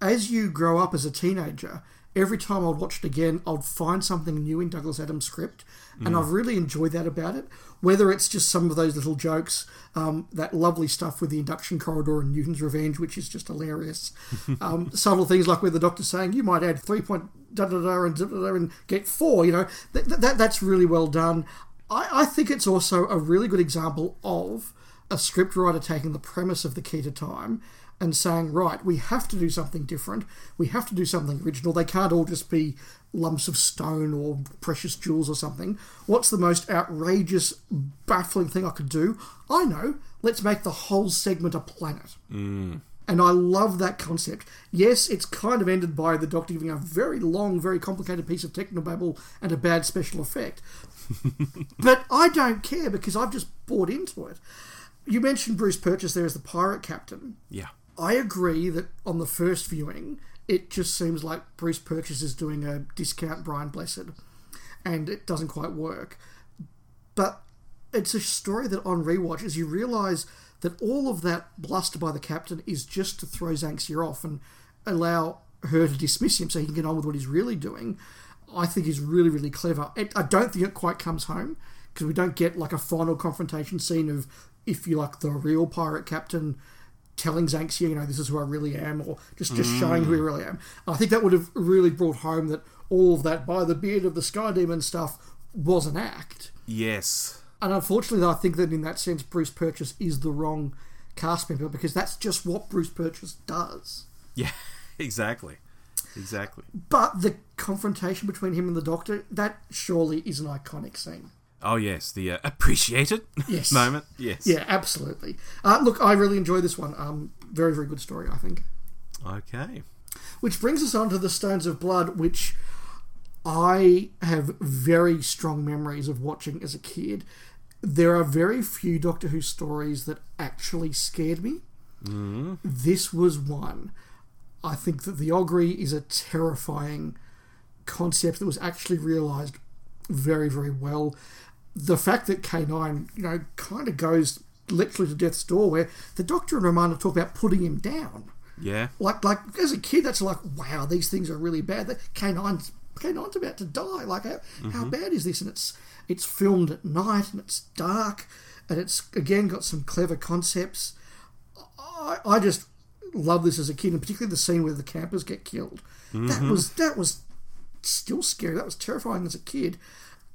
as you grow up as a teenager, every time I'd watch it again, I'd find something new in Douglas Adams' script, and mm. I've really enjoyed that about it. Whether it's just some of those little jokes, um, that lovely stuff with the induction corridor and Newton's Revenge, which is just hilarious. um, subtle things like where the doctor's saying you might add three point da da da and da da da and get four. You know that, that that's really well done. I, I think it's also a really good example of a scriptwriter taking the premise of the key to time and saying, right, we have to do something different. We have to do something original. They can't all just be lumps of stone or precious jewels or something. What's the most outrageous, baffling thing I could do? I know. Let's make the whole segment a planet. Mm. And I love that concept. Yes, it's kind of ended by the Doctor giving a very long, very complicated piece of technobabble and a bad special effect. but I don't care because I've just bought into it. You mentioned Bruce Purchase there as the pirate captain. Yeah. I agree that on the first viewing, it just seems like Bruce Purchase is doing a discount Brian Blessed, and it doesn't quite work. But it's a story that on rewatch, as you realise that all of that bluster by the captain is just to throw Xanxia off and allow her to dismiss him so he can get on with what he's really doing, I think is really, really clever. It, I don't think it quite comes home because we don't get like a final confrontation scene of, if you like, the real pirate captain telling Xanxia, you know, this is who I really am, or just, just showing who I really am. I think that would have really brought home that all of that by the beard of the Sky Demon stuff was an act. Yes. And unfortunately, I think that in that sense, Bruce Purchase is the wrong cast member because that's just what Bruce Purchase does. Yeah, exactly. Exactly. But the confrontation between him and the Doctor, that surely is an iconic scene. Oh, yes, the uh, appreciated Yes. moment. Yes. Yeah, absolutely. Uh, look, I really enjoy this one. Um, very, very good story, I think. Okay. Which brings us on to the Stones of Blood, which I have very strong memories of watching as a kid. There are very few Doctor Who stories that actually scared me. Mm. This was one. I think that the Ogri is a terrifying concept that was actually realised very, very well. The fact that K9, you know, kind of goes literally to death's door, where the Doctor and Romana talk about putting him down Yeah. like like as a kid that's like wow these things are really bad that k9's k9's about to die like how, how bad is this and it's it's filmed at night and it's dark and it's again got some clever concepts i i just love this as a kid and particularly the scene where the campers get killed that mm-hmm. was that was still scary that was terrifying as a kid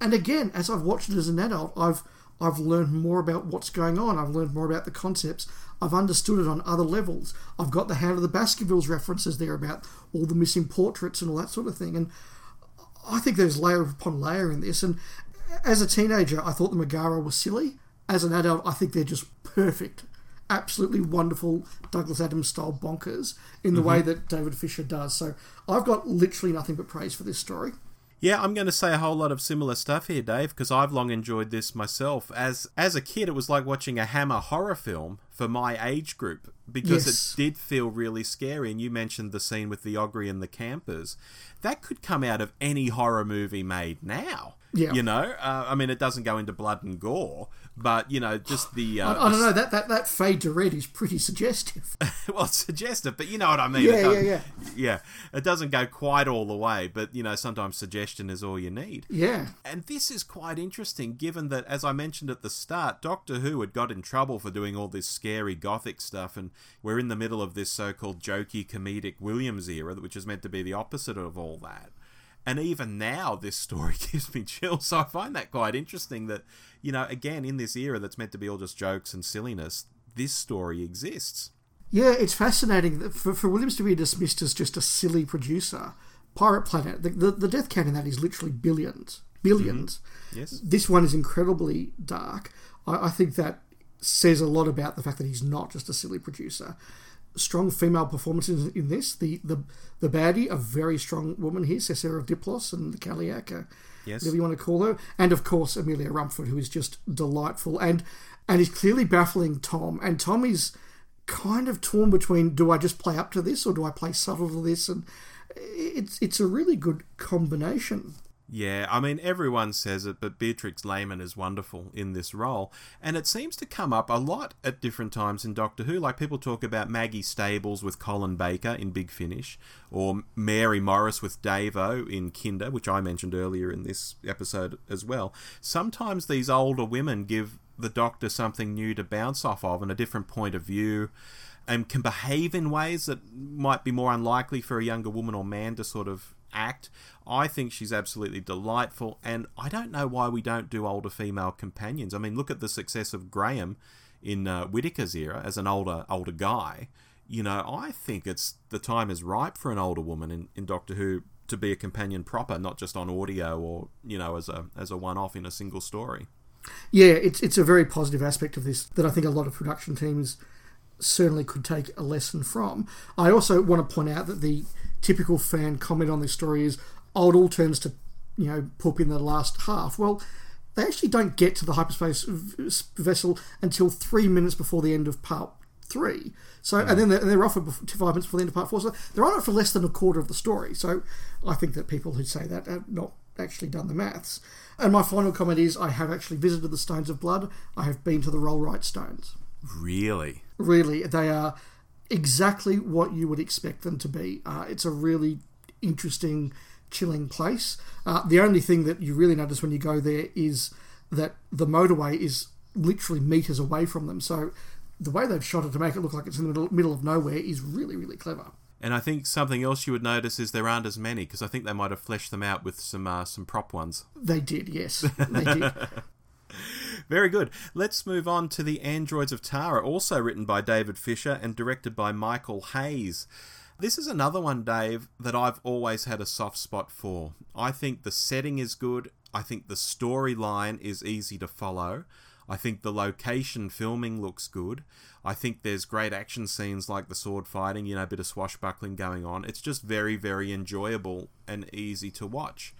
and again as i've watched it as an adult i've I've learned more about what's going on. I've learned more about the concepts. I've understood it on other levels. I've got the Hound of the Baskervilles references there about all the missing portraits and all that sort of thing. And I think there's layer upon layer in this. And as a teenager, I thought the Megara was silly. As an adult, I think they're just perfect. Absolutely wonderful Douglas Adams style bonkers in the way mm-hmm. that David Fisher does. So I've got literally nothing but praise for this story. Yeah, I'm going to say a whole lot of similar stuff here, Dave, because I've long enjoyed this myself. As as a kid, it was like watching a Hammer horror film for my age group because Yes. it did feel really scary. And you mentioned the scene with the Ogri and the campers. That could come out of any horror movie made now. Yeah. You know, uh, I mean, it doesn't go into blood and gore, but you know, just the. Uh, I, I don't know, that, that, that fade to red is pretty suggestive. well, suggestive, but you know what I mean. Yeah, It doesn't- yeah, yeah. It doesn't go quite all the way, but you know, sometimes suggestion is all you need. yeah. And this is quite interesting, given that, as I mentioned at the start, Doctor Who had got in trouble for doing all this scary gothic stuff, and we're in the middle of this so called jokey comedic Williams era, which is meant to be the opposite of all that. And even now, this story gives me chills. So I find that quite interesting that, you know, again, in this era that's meant to be all just jokes and silliness, this story exists. Yeah, it's fascinating that for, for Williams to be dismissed as just a silly producer. Pirate Planet, the, the, the death count in that is literally billions. 1000000000s mm-hmm. Yes. This one is incredibly dark. I, I think that says a lot about the fact that he's not just a silly producer. Strong female performances in this. The the the baddie, a very strong woman here, Cessair of Diplos and the Cailleach, uh, Yes. whatever you want to call her, and of course Amelia Rumford, who is just delightful and and is clearly baffling Tom. And Tom is kind of torn between: do I just play up to this or do I play subtle to this? And it's it's a really good combination. Yeah, I mean, everyone says it, but Beatrix Lehmann is wonderful in this role. And it seems to come up a lot at different times in Doctor Who. Like, people talk about Maggie Stables with Colin Baker in Big Finish, or Mary Morris with Davo in Kinda, which I mentioned earlier in this episode as well. Sometimes these older women give the Doctor something new to bounce off of and a different point of view and can behave in ways that might be more unlikely for a younger woman or man to sort of act. I think she's absolutely delightful, and I don't know why we don't do older female companions. I mean, look at the success of Graham in uh, Whittaker's era as an older older guy. You know, I think it's the time is ripe for an older woman in, in Doctor Who to be a companion proper, not just on audio or you know as a as a one off in a single story. Yeah, it's it's a very positive aspect of this that I think a lot of production teams certainly could take a lesson from. I also want to point out that the typical fan comment on this story is, "Oh, it all turns to, you know, poop in the last half." Well, they actually don't get to the hyperspace v- vessel until three minutes before the end of part three. So, and then they're, and they're off for five minutes before the end of part four. So they're on it for less than a quarter of the story. So, I think that people who say that have not actually done the maths. And my final comment is, I have actually visited the Stones of Blood. I have been to the Rollright Stones. Really? Really, they are exactly what you would expect them to be. Uh, it's a really interesting, chilling place. Uh, the only thing that you really notice when you go there is that the motorway is literally meters away from them. So the way they've shot it to make it look like it's in the middle, middle of nowhere is really, really clever. And I think something else you would notice is there aren't as many because I think they might have fleshed them out with some uh, some prop ones. They did, yes, they did. Very good. Let's move on to the Androids of Tara, also written by David Fisher and directed by Michael Hayes. This is another one, Dave, that I've always had a soft spot for. I think the setting is good. I think the storyline is easy to follow. I think the location filming looks good. I think there's great action scenes like the sword fighting, you know, a bit of swashbuckling going on. It's just very, very enjoyable and easy to watch.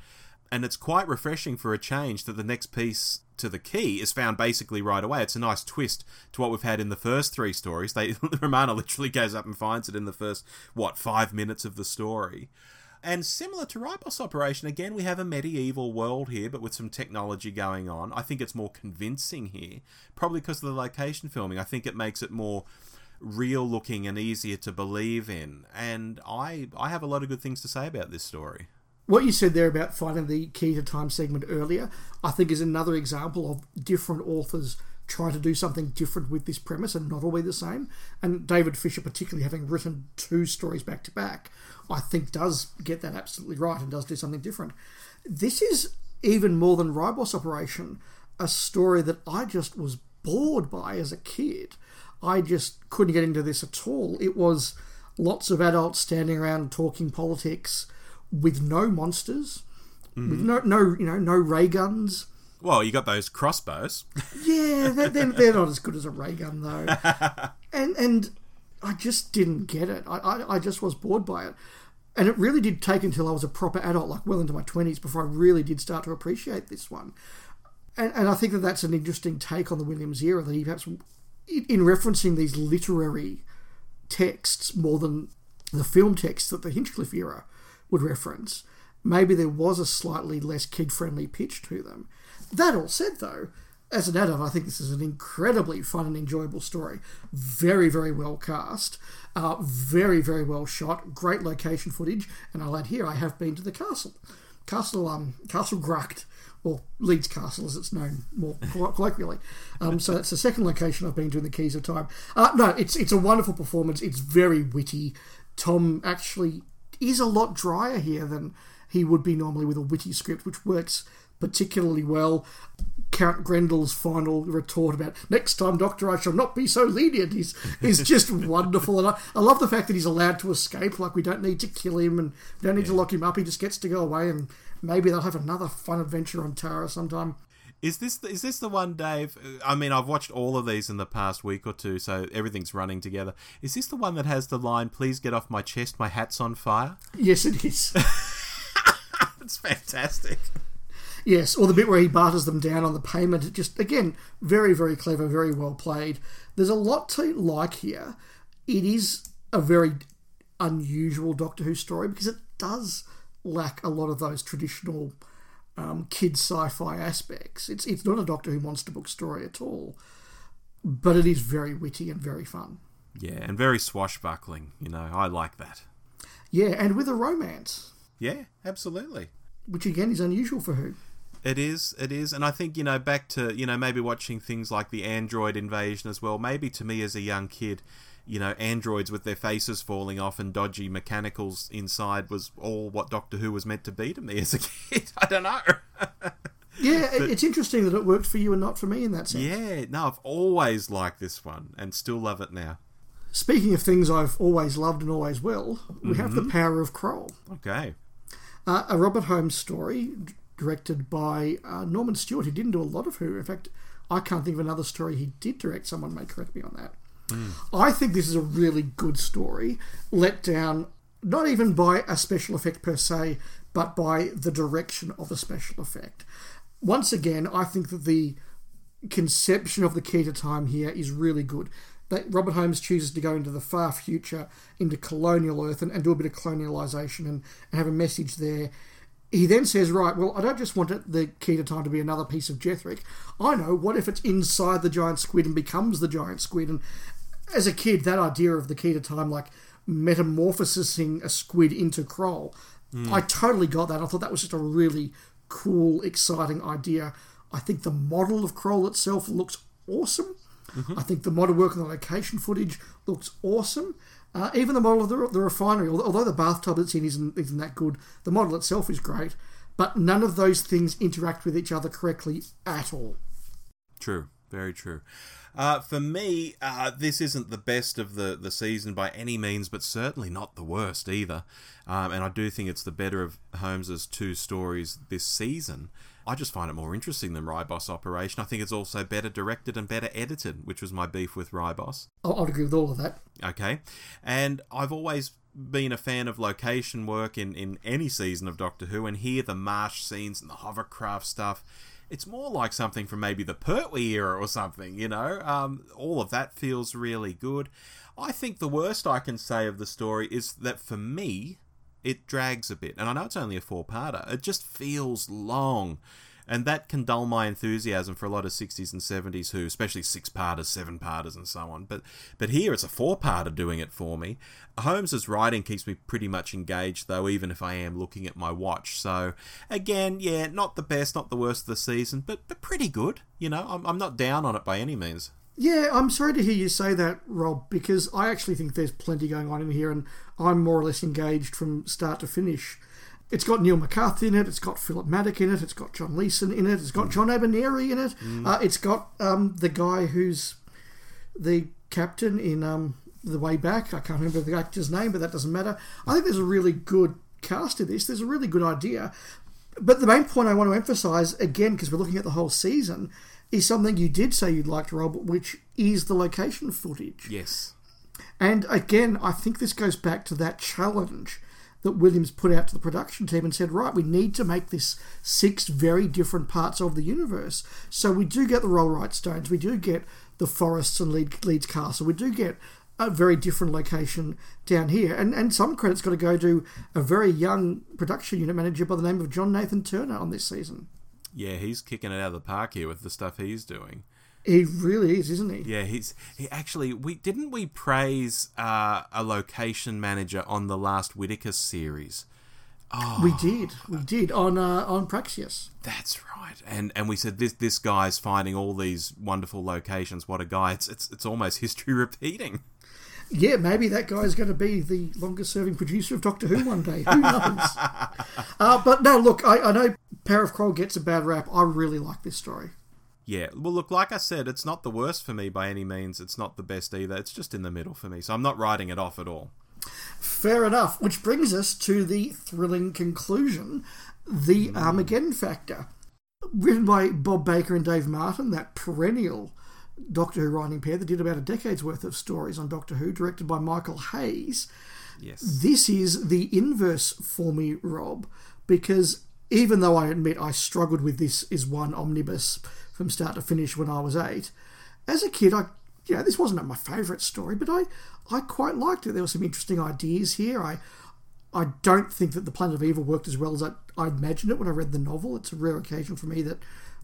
And it's quite refreshing for a change that the next piece to the key is found basically right away. It's a nice twist to what we've had in the first three stories. They Romana literally goes up and finds it in the first what five minutes of the story. And similar to Ribos Operation, again, we have a medieval world here, but with some technology going on. I think it's more convincing here, probably because of the location filming. I think it makes it more real looking and easier to believe in. And I, I have a lot of good things to say about this story. What you said there about finding the key to time segment earlier, I think is another example of different authors trying to do something different with this premise and not all be the same. And David Fisher, particularly having written two stories back to back, I think does get that absolutely right and does do something different. This is even more than Ribos Operation, a story that I just was bored by as a kid. I just couldn't get into this at all. It was lots of adults standing around talking politics with no monsters, mm-hmm. with no no you know no ray guns. Well, you got those crossbows. yeah, they're, they're, they're, not as good as a ray gun though, and and I just didn't get it. I, I I just was bored by it. And it really did take until I was a proper adult, like well into my 20s, before I really did start to appreciate this one. And, and I think that that's an interesting take on the Williams era, that he perhaps, in referencing these literary texts more than the film texts that the Hinchcliffe era would reference, maybe there was a slightly less kid friendly pitch to them. That all said, though, as an adult, I think this is an incredibly fun and enjoyable story. Very, very well cast, uh, very, very well shot, great location footage, and I'll add here I have been to the castle, Castle um Castle Gracht, or Leeds Castle as it's known more colloquially. Um, so it's the second location I've been to in the Keys of Time. Uh, no, it's it's a wonderful performance. It's very witty. Tom actually is a lot drier here than he would be normally with a witty script, which works particularly well. Count Grendel's final retort about next time, Doctor, I shall not be so lenient is is just wonderful, and I, I, love the fact that he's allowed to escape. Like we don't need to kill him and we don't need yeah. to lock him up. He just gets to go away, and maybe they'll have another fun adventure on Tara sometime. Is this the, is this the one, Dave? Uh, I mean, I've watched all of these in the past week or two, so everything's running together. Is this the one that has the line, "Please get off my chest, my hat's on fire"? Yes, it is. it's fantastic. Yes, or the bit where he barters them down on the payment. Just again, very very clever, very well played. There's a lot to like here. It is a very unusual Doctor Who story because it does lack a lot of those traditional um, kid sci-fi aspects. It's it's not a Doctor Who monster book story at all, but it is very witty and very fun. Yeah, and very swashbuckling. You know, I like that. Yeah, and with a romance. Yeah, absolutely. Which again is unusual for Who. It is, it is, and I think you know back to you know maybe watching things like the Android invasion as well. Maybe to me as a young kid, you know, androids with their faces falling off and dodgy mechanicals inside was all what Doctor Who was meant to be to me as a kid. I don't know. yeah, but, it's interesting that it worked for you and not for me in that sense. Yeah, no, I've always liked this one and still love it now. Speaking of things I've always loved and always will, we mm-hmm. have The Power of Kroll. Okay. Uh, a Robert Holmes story directed by uh, Norman Stewart, who didn't do a lot of Who. In fact, I can't think of another story he did direct. Someone may correct me on that. Mm. I think this is a really good story, let down not even by a special effect per se, but by the direction of a special effect. Once again, I think that the conception of the key to time here is really good. That Robert Holmes chooses to go into the far future, into colonial Earth, and, and do a bit of colonialisation and, and have a message there he then says, right, well, I don't just want it, the key to time to be another piece of Jethrik. I know, what if it's inside the giant squid and becomes the giant squid? And as a kid, that idea of the key to time, like metamorphosing a squid into Kroll, mm. I totally got that. I thought that was just a really cool, exciting idea. I think the model of Kroll itself looks awesome. I think the model work on the location footage looks awesome. Uh, even the model of the, the refinery, although the bathtub it's in isn't, isn't that good, the model itself is great. But none of those things interact with each other correctly at all. True, very true. Uh, for me, uh, this isn't the best of the, the season by any means, but certainly not the worst either. Um, and I do think it's the better of Holmes's two stories this season. I just find it more interesting than Ribos Operation. I think it's also better directed and better edited, which was my beef with Ribos. I'll, I'll agree with all of that. Okay. And I've always been a fan of location work in, in any season of Doctor Who, and here the marsh scenes and the hovercraft stuff, it's more like something from maybe the Pertwee era or something, you know? Um, all of that feels really good. I think the worst I can say of the story is that for me, it drags a bit. And I know it's only a four parter, it just feels long. And that can dull my enthusiasm for a lot of 60s and 70s Who, especially six parters, seven parters, and so on. But but here it's a four parter doing it for me. Holmes's writing keeps me pretty much engaged, though, even if I am looking at my watch. So, again, yeah, not the best, not the worst of the season, but, but pretty good. You know, I'm, I'm not down on it by any means. Yeah, I'm sorry to hear you say that, Rob, because I actually think there's plenty going on in here, and I'm more or less engaged from start to finish. It's got Neil McCarthy in it, it's got Philip Madoc in it, it's got John Leeson in it, it's got mm. John Abineri in it, mm. uh, it's got um, the guy who's the captain in um, The Way Back. I can't remember the actor's name, but that doesn't matter. I think there's a really good cast to this, there's a really good idea. But the main point I want to emphasise, again, because we're looking at the whole season, is something you did say you'd liked, Rob, which is the location footage. Yes. And again, I think this goes back to that challenge that Williams put out to the production team and said, right, we need to make this six very different parts of the universe. So we do get the Rollright Stones, we do get the forests and Leeds Castle, we do get a very different location down here. And, and some credit's got to go to a very young production unit manager by the name of John Nathan Turner on this season. Yeah, he's kicking it out of the park here with the stuff he's doing. He really is, isn't he? Yeah, he's he actually we didn't we praise uh, a location manager on the last Whittaker series. Oh, we did, we did on uh, on Praxeus. That's right, and and we said this this guy's finding all these wonderful locations. What a guy! It's it's it's almost history repeating. Yeah, maybe that guy's going to be the longest serving producer of Doctor Who one day. Who knows? uh, but no, look, I, I know Power of Kroll gets a bad rap. I really like this story. Yeah, well, look, like I said, it's not the worst for me by any means. It's not the best either. It's just in the middle for me. So I'm not writing it off at all. Fair enough. Which brings us to the thrilling conclusion the mm. Armageddon Factor. Written by Bob Baker and Dave Martin, that perennial Doctor Who writing pair that did about a decade's worth of stories on Doctor Who, directed by Michael Hayes. Yes. This is the inverse for me, Rob, because even though I admit I struggled with this is one omnibus from start to finish when I was eight, as a kid, I you know, this wasn't my favourite story, but I, I quite liked it. There were some interesting ideas here. I I don't think that the Planet of Evil worked as well as I, I imagined it when I read the novel. It's a rare occasion for me that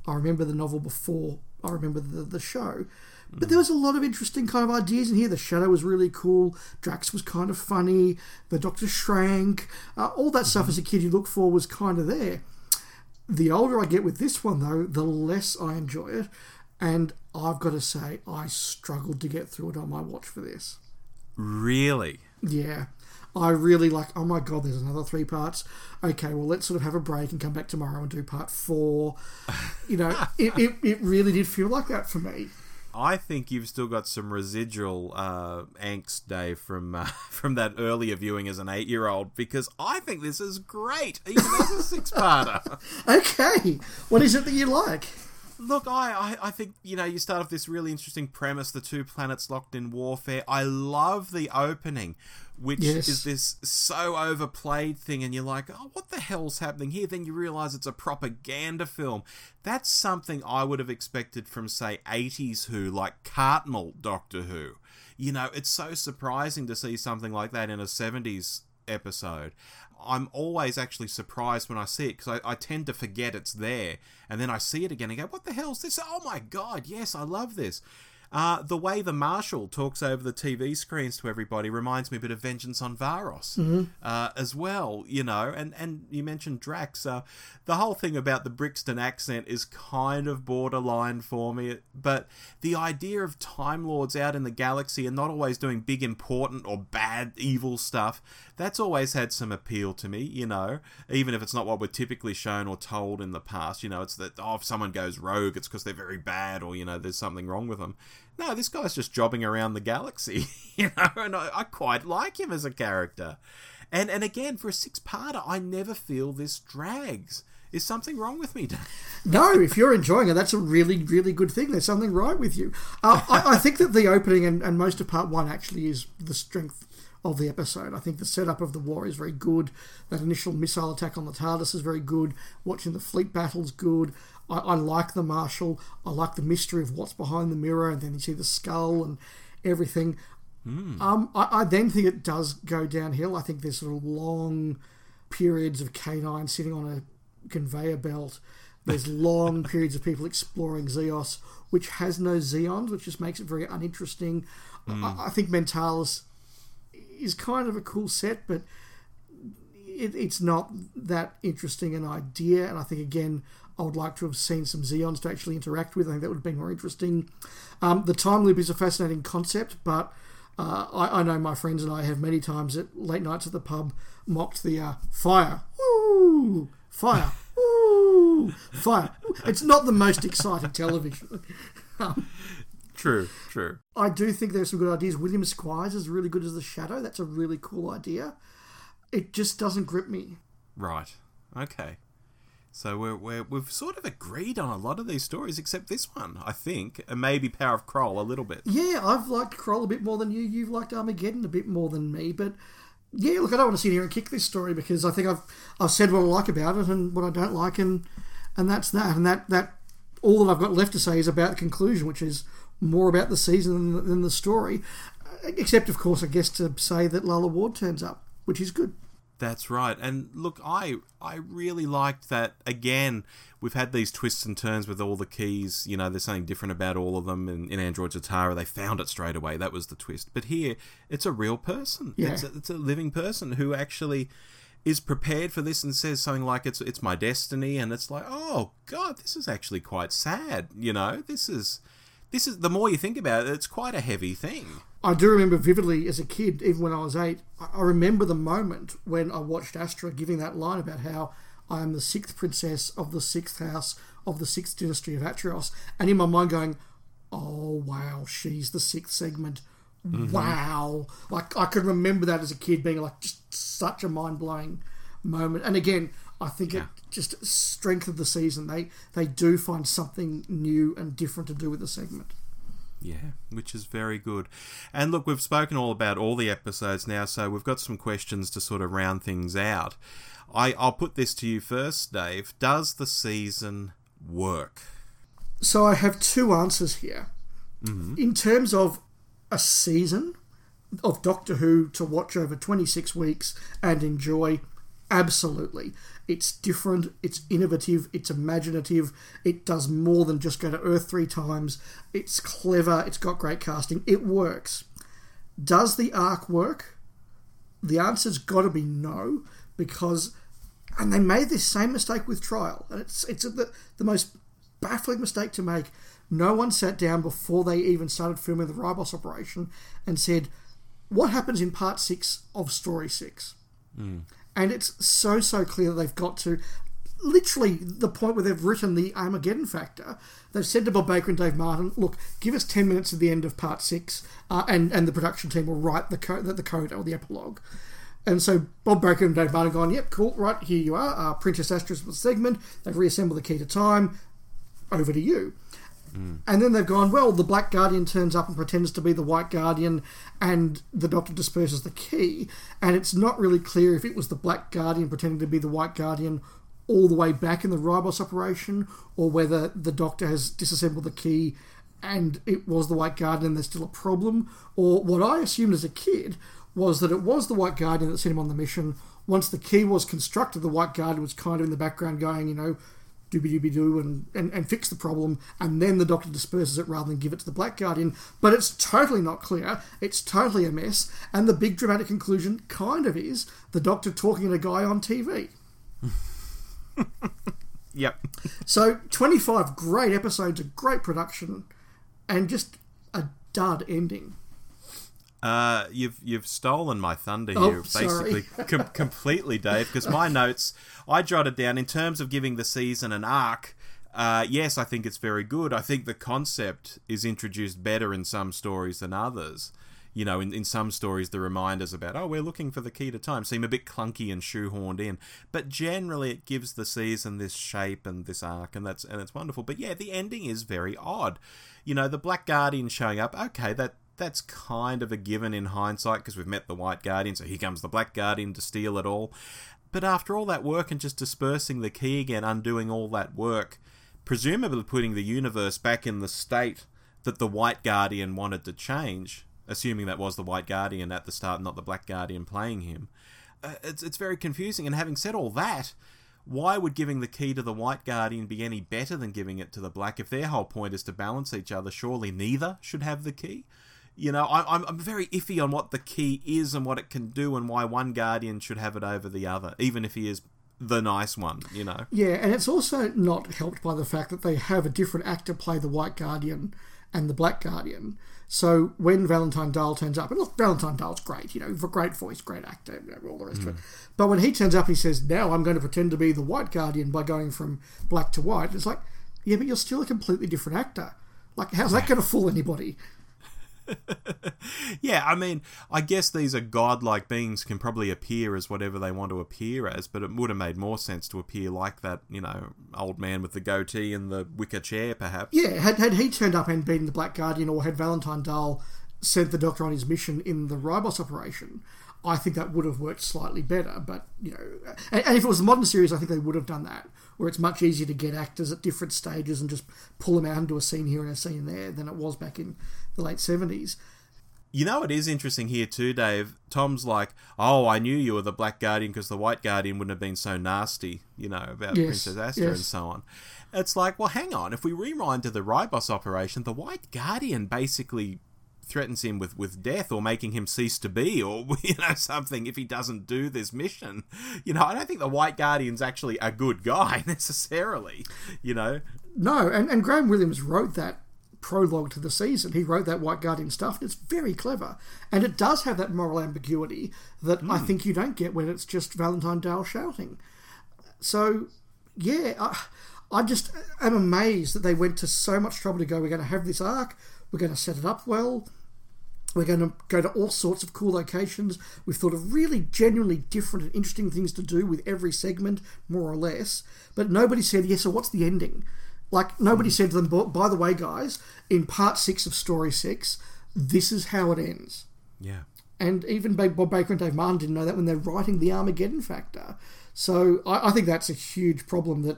I remember the novel before I remember the, the show. But there was a lot of interesting kind of ideas in here. The Shadow was really cool. Drax was kind of funny. The Doctor shrank. Uh, all that stuff as a kid you look for was kind of there. The older I get with this one, though, the less I enjoy it. And I've got to say, I struggled to get through it on my watch for this. Really? Yeah. I really like, oh my god, there's another three parts. Okay, well, let's sort of have a break and come back tomorrow and do part four. You know, it, it, it really did feel like that for me. I think you've still got some residual uh, angst, Dave, from uh, from that earlier viewing as an eight year old because I think this is great, even as a six parter. okay, what is it that you like? Look, I, I, I think, you know, you start off this really interesting premise the two planets locked in warfare. I love the opening, which yes. is this so overplayed thing, and you're like, oh, what the hell's happening here? Then you realize it's a propaganda film. That's something I would have expected from, say, 80s Who, like Cartmel Doctor Who. You know, it's so surprising to see something like that in a 70s episode. I'm always actually surprised when I see it because I, I, tend to forget it's there, and then I see it again and go, "What the hell is this? Oh my god, yes, I love this." Uh, the way the Marshal talks over the TV screens to everybody reminds me a bit of Vengeance on Varos Mm-hmm. uh, as well, you know. And, and you mentioned Drax. Uh, the whole thing about the Brixton accent is kind of borderline for me, but the idea of Time Lords out in the galaxy and not always doing big, important, or bad, evil stuff, that's always had some appeal to me, you know, even if it's not what we're typically shown or told in the past. You know, it's that, oh, if someone goes rogue, it's because they're very bad or, you know, there's something wrong with them. No, this guy's just jobbing around the galaxy, you know, and I, I quite like him as a character. And and again, for a six-parter, I never feel this drags. Is something wrong with me, No, if you're enjoying it, that's a really, really good thing. There's something right with you. Uh, I, I think that the opening and, and most of part one actually is the strength of the episode. I think the setup of the war is very good. That initial missile attack on the TARDIS is very good. Watching the fleet battle's good. I, I like the Marshal. I like the mystery of what's behind the mirror, and then you see the skull and everything. Um, I, I then think it does go downhill. I think there's sort of long periods of K9 sitting on a conveyor belt. There's long periods of people exploring Zeos, which has no Zeons, which just makes it very uninteresting. I, I think Mentalis is kind of a cool set, but it, it's not that interesting an idea. And I think, again, I would like to have seen some Zeons to actually interact with. I think that would have been more interesting. Um, the time loop is a fascinating concept, but uh, I, I know my friends and I have many times at late nights at the pub mocked the uh, fire. Woo! Fire. Woo! Fire. It's not the most exciting television. True, true. I do think there's some good ideas. William Squires is really good as the Shadow. That's a really cool idea. It just doesn't grip me. Right. Okay. So we're, we're, we've sort of agreed on a lot of these stories, except this one, I think, and maybe Power of Kroll a little bit. Yeah, I've liked Kroll a bit more than you. You've liked Armageddon a bit more than me. But yeah, look, I don't want to sit here and kick this story because I think I've I've said what I like about it and what I don't like, and and that's that. And that that all that I've got left to say is about the conclusion, which is more about the season than, than the story. Except, of course, I guess to say that Lalla Ward turns up, which is good. That's right. And look, I I really liked that again. We've had these twists and turns with all the keys. You know, there's something different about all of them. And in Androids of Tara, they found it straight away. That was the twist. But here, it's a real person. Yeah. It's, a, it's a living person who actually is prepared for this and says something like it's it's my destiny and it's like oh god this is actually quite sad you know this is this is the more you think about it it's quite a heavy thing I do remember vividly as a kid, even when I was eight, I remember the moment when I watched Astra giving that line about how I am the sixth princess of the sixth house of the sixth dynasty of Atrios, and in my mind going, oh wow, she's the sixth segment. Mm-hmm. Wow. Like, I could remember that as a kid being like just such a mind blowing moment. And again, I think it just strength of the season. They they do find something new and different to do with the segment. Yeah, which is very good. And look, we've spoken all about all the episodes now, so we've got some questions to sort of round things out. I, I'll put this to you first, Dave. Does the season work? So I have two answers here. Mm-hmm. In terms of a season of Doctor Who to watch over 26 weeks and enjoy, absolutely. It's different, it's innovative, it's imaginative, it does more than just go to Earth three times, it's clever, it's got great casting, it works. Does the arc work? The answer's got to be no, because and they made this same mistake with trial, and it's it's the the most baffling mistake to make. No one sat down before they even started filming the Ribos operation and said, "What happens in part six of story six? Hmm. And it's so so clear that they've got to literally the point where they've written the Armageddon factor. They've said to Bob Baker and Dave Martin, "Look, give us ten minutes at the end of part six, uh, and and the production team will write the code, the, the code or the epilogue." And so Bob Baker and Dave Martin gone, "Yep, cool, right here you are, uh, Princess Astra's segment." They've reassembled the key to time. Over to you. And then they've gone, well, the Black Guardian turns up and pretends to be the White Guardian, and the Doctor disperses the key. And it's not really clear if it was the Black Guardian pretending to be the White Guardian all the way back in the Ribos operation, or whether the Doctor has disassembled the key and it was the White Guardian and there's still a problem. Or what I assumed as a kid was that it was the White Guardian that sent him on the mission. Once the key was constructed, the White Guardian was kind of in the background going, you know, doobie doobie doo and, and, and fix the problem, and then the Doctor disperses it rather than give it to the Black Guardian. But it's totally not clear. It's totally a mess. And the big dramatic conclusion kind of is the Doctor talking to a guy on TV. Yep. So 25 great episodes, a great production, and just a dud ending. Uh, you've you've stolen my thunder Oh, here, basically com- completely, Dave. Because my notes I jotted down in terms of giving the season an arc. Uh, yes, I think it's very good. I think the concept is introduced better in some stories than others. You know, in, in some stories, the reminders about, oh, we're looking for the key to time seem a bit clunky and shoehorned in. But generally, it gives the season this shape and this arc, and that's and it's wonderful. But yeah, the ending is very odd. You know, the Black Guardian showing up, okay, that that's kind of a given in hindsight because we've met the White Guardian, so here comes the Black Guardian to steal it all. But after all that work and just dispersing the key again, undoing all that work, presumably putting the universe back in the state that the White Guardian wanted to change, assuming that was the White Guardian at the start, not the Black Guardian playing him, uh, it's, it's very confusing. And having said all that, why would giving the key to the White Guardian be any better than giving it to the Black? If their whole point is to balance each other, surely neither should have the key. You know, I, I'm, I'm very iffy on what the key is and what it can do, and why one Guardian should have it over the other, even if he is the nice one, you know. Yeah, and it's also not helped by the fact that they have a different actor play the White Guardian and the Black Guardian. So when Valentine Dyall turns up, and look, Valentine Dyall's great, you know, for great voice, great actor, you know, all the rest of it. Hmm. But when he turns up, he says, "Now I'm going to pretend to be the White Guardian by going from black to white." It's like, yeah, but you're still a completely different actor. Like, how's that going to fool anybody? Yeah, I mean, I guess these are godlike beings can probably appear as whatever they want to appear as, but it would have made more sense to appear like that, you know, old man with the goatee and the wicker chair, perhaps. Yeah, had, had he turned up and been the Black Guardian, or had Valentine Dyall sent the Doctor on his mission in the Ribos operation, I think that would have worked slightly better. But, you know, and, and if it was a modern series, I think they would have done that, where it's much easier to get actors at different stages and just pull them out into a scene here and a scene there than it was back in the late 70s. You know, it is interesting here too, Dave. Tom's like, "Oh, I knew you were the Black Guardian because the White Guardian wouldn't have been so nasty, you know, about Yes, Princess Astra yes. and so on." It's like, well, hang on. If we rewind to the Ribos operation, the White Guardian basically threatens him with, with death or making him cease to be or you know something if he doesn't do this mission. You know, I don't think the White Guardian's actually a good guy necessarily. You know, No, and, and Graham Williams wrote that prologue to the season. He wrote that White Guardian stuff, and it's very clever. And it does have that moral ambiguity that I hmm. think you don't get when it's just Valentine Dyall shouting. So, yeah, I, I just am amazed that they went to so much trouble to go, we're going to have this arc, we're going to set it up well, we're going to go to all sorts of cool locations. We've thought of really genuinely different and interesting things to do with every segment, more or less. But nobody said, yes, so what's the ending? Like, nobody hmm. said to them, "By- by the way, guys, in part six of story six, this is how it ends. yeah. And even Bob Baker and Dave Martin didn't know that when they're writing the Armageddon Factor. So I, I think that's a huge problem that,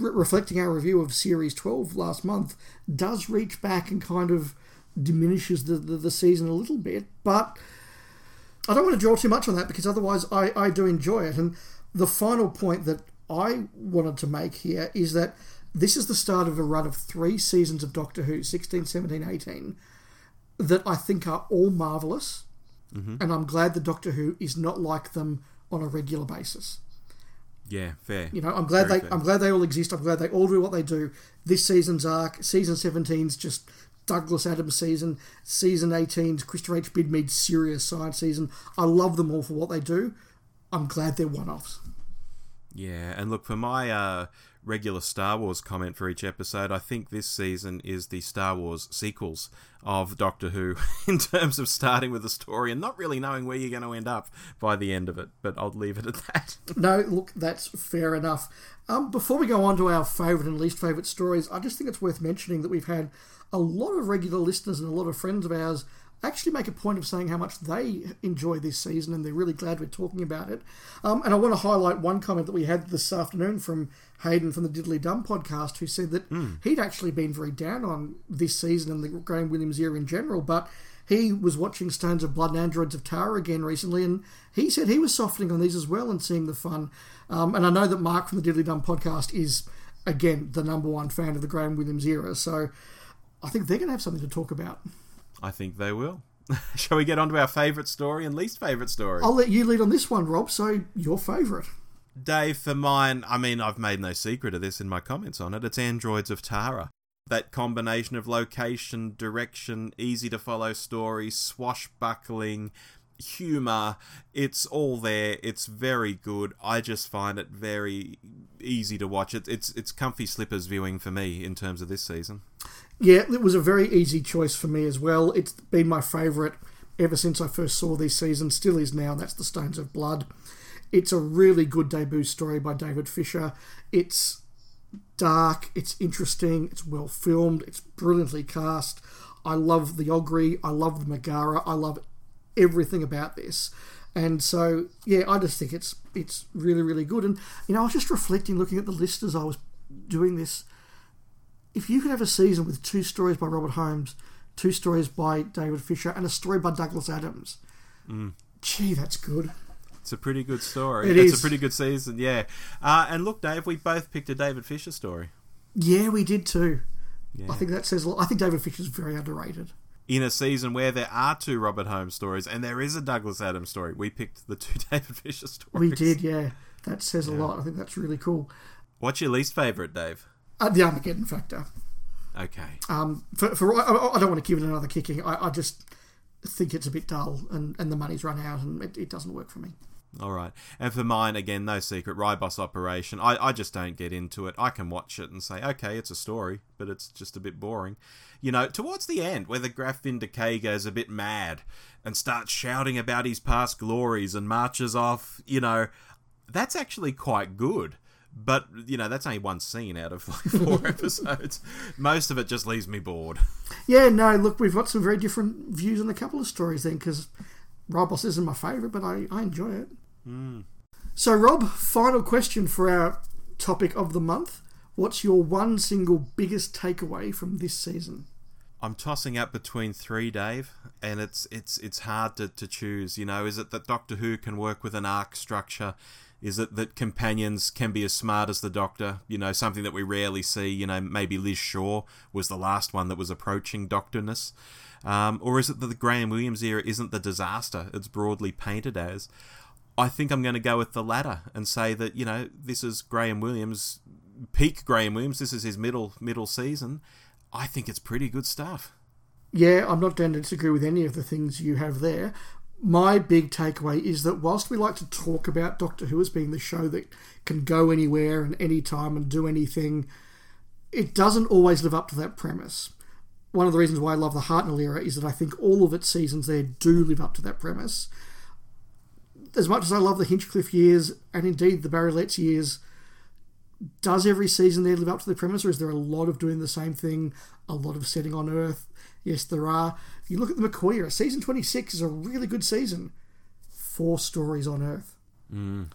re- reflecting our review of Series 12 last month, does reach back and kind of diminishes the, the, the season a little bit. But I don't want to draw too much on that because otherwise I, I do enjoy it. And the final point that I wanted to make here is that this is the start of a run of three seasons of Doctor Who 16, 17, 18 that I think are all marvellous. Mm-hmm. And I'm glad that Doctor Who is not like them on a regular basis. Yeah, fair. You know, I'm glad Very they fair. I'm glad they all exist. I'm glad they all do what they do. This season's arc, season 17's just Douglas Adams season, season 18's Christopher H. Bidmead's serious science season. I love them all for what they do. I'm glad they're one-offs. Yeah, and look for my uh, regular Star Wars comment for each episode. I think this season is the Star Wars sequels of Doctor Who in terms of starting with a story and not really knowing where you're going to end up by the end of it. But I'll leave it at that. No, look, that's fair enough. Um, before we go on to our favourite and least favourite stories, I just think it's worth mentioning that we've had a lot of regular listeners and a lot of friends of ours actually make a point of saying how much they enjoy this season and they're really glad we're talking about it. Um, and I want to highlight one comment that we had this afternoon from Hayden from the Diddly Dumb podcast, who said that he'd actually been very down on this season and the Graham Williams era in general, but he was watching Stones of Blood and Androids of Tara again recently, and he said he was softening on these as well and seeing the fun. Um, and I know that Mark from the Diddly Dumb podcast is again, the number one fan of the Graham Williams era. So I think they're going to have something to talk about. I think they will. Shall we get on to our favourite story and least favourite story? I'll let you lead on this one, Rob. So, your favourite. Dave, for mine, I mean, I've made no secret of this in my comments on it. It's Androids of Tara. That combination of location, direction, easy to follow story, swashbuckling, humor, it's all there. It's very good. I just find it very easy to watch. It, it's it's comfy slippers viewing for me in terms of this season. Yeah, it was a very easy choice for me as well. It's been my favourite ever since I first saw this season, still is now, that's The Stones of Blood. It's a really good debut story by David Fisher. It's dark, it's interesting, it's well filmed, it's brilliantly cast. I love the Ogri, I love the Megara, I love everything about this. And so, yeah, I just think it's it's really, really good. And, you know, I was just reflecting, looking at the list as I was doing this. If you could have a season with two stories by Robert Holmes, two stories by David Fisher, and a story by Douglas Adams, mm. gee, that's good. It's a pretty good story. It it's is. a pretty good season, yeah. Uh, and look, Dave, we both picked a David Fisher story. Yeah, we did too. Yeah. I think that says a lot. I think David Fisher's very underrated. In a season where there are two Robert Holmes stories and there is a Douglas Adams story, we picked the two David Fisher stories. We did, yeah. That says a lot. I think that's really cool. What's your least favourite, Dave? Uh, the Armageddon factor. Okay. Um, for, for I, I don't want to give it another kicking. I, I just think it's a bit dull, and, and the money's run out, and it, it doesn't work for me. All right. And for mine, again, no secret, Ribos Operation. I, I just don't get into it. I can watch it and say, okay, it's a story, but it's just a bit boring. You know, towards the end, where the Graff Vynda-K goes a bit mad and starts shouting about his past glories and marches off, you know, that's actually quite good. But, you know, that's only one scene out of like four episodes. Most of it just leaves me bored. Yeah, no, look, we've got some very different views on a couple of stories then, because Ribos isn't my favourite, but I, I enjoy it. So, Rob, final question for our topic of the month. What's your one single biggest takeaway from this season? I'm tossing up between three, Dave, and it's it's it's hard to, to choose. You know, is it that Doctor Who can work with an arc structure? Is it that companions can be as smart as the Doctor? You know, something that we rarely see. You know, maybe Liz Shaw was the last one that was approaching Doctorness. Um, or is it that the Graham Williams era isn't the disaster it's broadly painted as? I think I'm going to go with the latter and say that you know this is Graham Williams, peak Graham Williams. This is his middle middle season. I think it's pretty good stuff. Yeah, I'm not going to disagree with any of the things you have there. My big takeaway is that whilst we like to talk about Doctor Who as being the show that can go anywhere and anytime and do anything, it doesn't always live up to that premise. One of the reasons why I love the Hartnell era is that I think all of its seasons there do live up to that premise. As much as I love the Hinchcliffe years and indeed the Barry Letts years, does every season there live up to the premise, or is there a lot of doing the same thing, a lot of setting on Earth? Yes, there are. You look at the McCoy era, season 26 is a really good season. Four stories on Earth. Mm.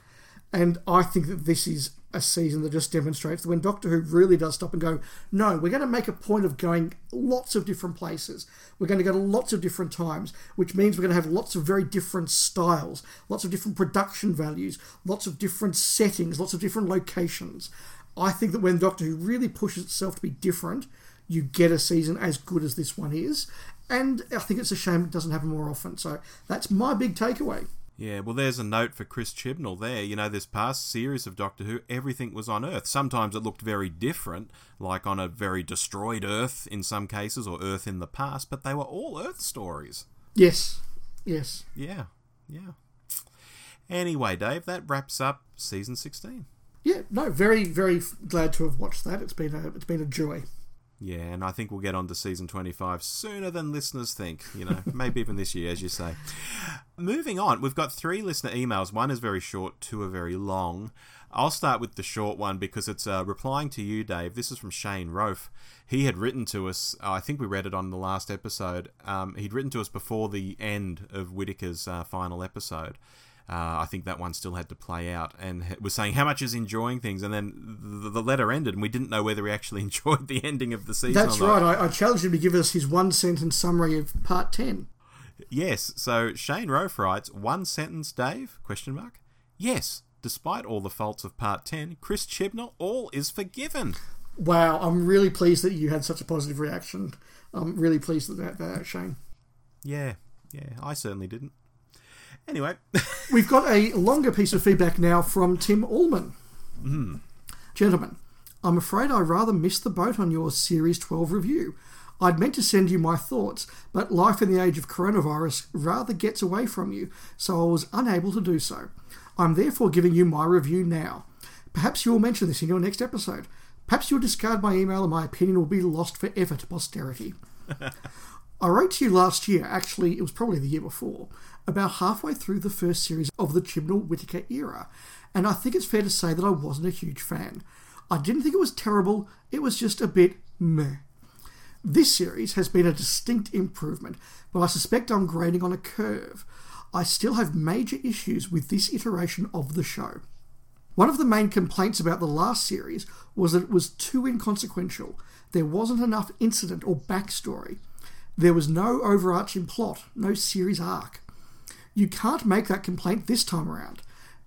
And I think that this is a season that just demonstrates that when Doctor Who really does stop and go, no, we're going to make a point of going lots of different places. We're going to go to lots of different times, which means we're going to have lots of very different styles, lots of different production values, lots of different settings, lots of different locations. I think that when Doctor Who really pushes itself to be different, you get a season as good as this one is. And I think it's a shame it doesn't happen more often. So that's my big takeaway. Yeah, well, there's a note for Chris Chibnall there. You know, this past series of Doctor Who, everything was on Earth. Sometimes it looked very different, like on a very destroyed Earth in some cases, or Earth in the past, but they were all Earth stories. Yes. Yes. Yeah, yeah. Anyway, Dave, that wraps up season 16. Yeah, no, very, very glad to have watched that. It's been a, it's been a joy. Yeah, and I think we'll get on to season 25 sooner than listeners think, you know, maybe even this year, as you say. Moving on, we've got three listener emails. One is very short, two are very long. I'll start with the short one because it's uh, replying to you, Dave. This is from Shane Rofe. He had written to us, uh, I think we read it on the last episode. Um, he'd written to us before the end of Whittaker's uh, final episode. Uh, I think that one still had to play out, and was saying how much is enjoying things, and then the, the letter ended, and we didn't know whether he actually enjoyed the ending of the season. That's right. I, I challenged him to give us his one sentence summary of part 10. Yes. So Shane Rofe writes one sentence, Dave? Question mark. Yes. despite all the faults of Part 10, Chris Chibnall, all is forgiven. Wow, I'm really pleased that you had such a positive reaction. I'm really pleased with that, that Shane. Yeah, yeah, I certainly didn't. Anyway, we've got a longer piece of feedback now from Tim Allman. Mm. Gentlemen, I'm afraid I rather missed the boat on your Series 12 review. I'd meant to send you my thoughts, but life in the age of coronavirus rather gets away from you, so I was unable to do so. I'm therefore giving you my review now. Perhaps you will mention this in your next episode. Perhaps you'll discard my email and my opinion will be lost forever to posterity. I wrote to you last year, actually, it was probably the year before, about halfway through the first series of the Chibnall Whittaker era, and I think it's fair to say that I wasn't a huge fan. I didn't think it was terrible, it was just a bit meh. This series has been a distinct improvement, but I suspect I'm grading on a curve. I still have major issues with this iteration of the show. One of the main complaints about the last series was that it was too inconsequential. There wasn't enough incident or backstory. There was no overarching plot, no series arc. You can't make that complaint this time around.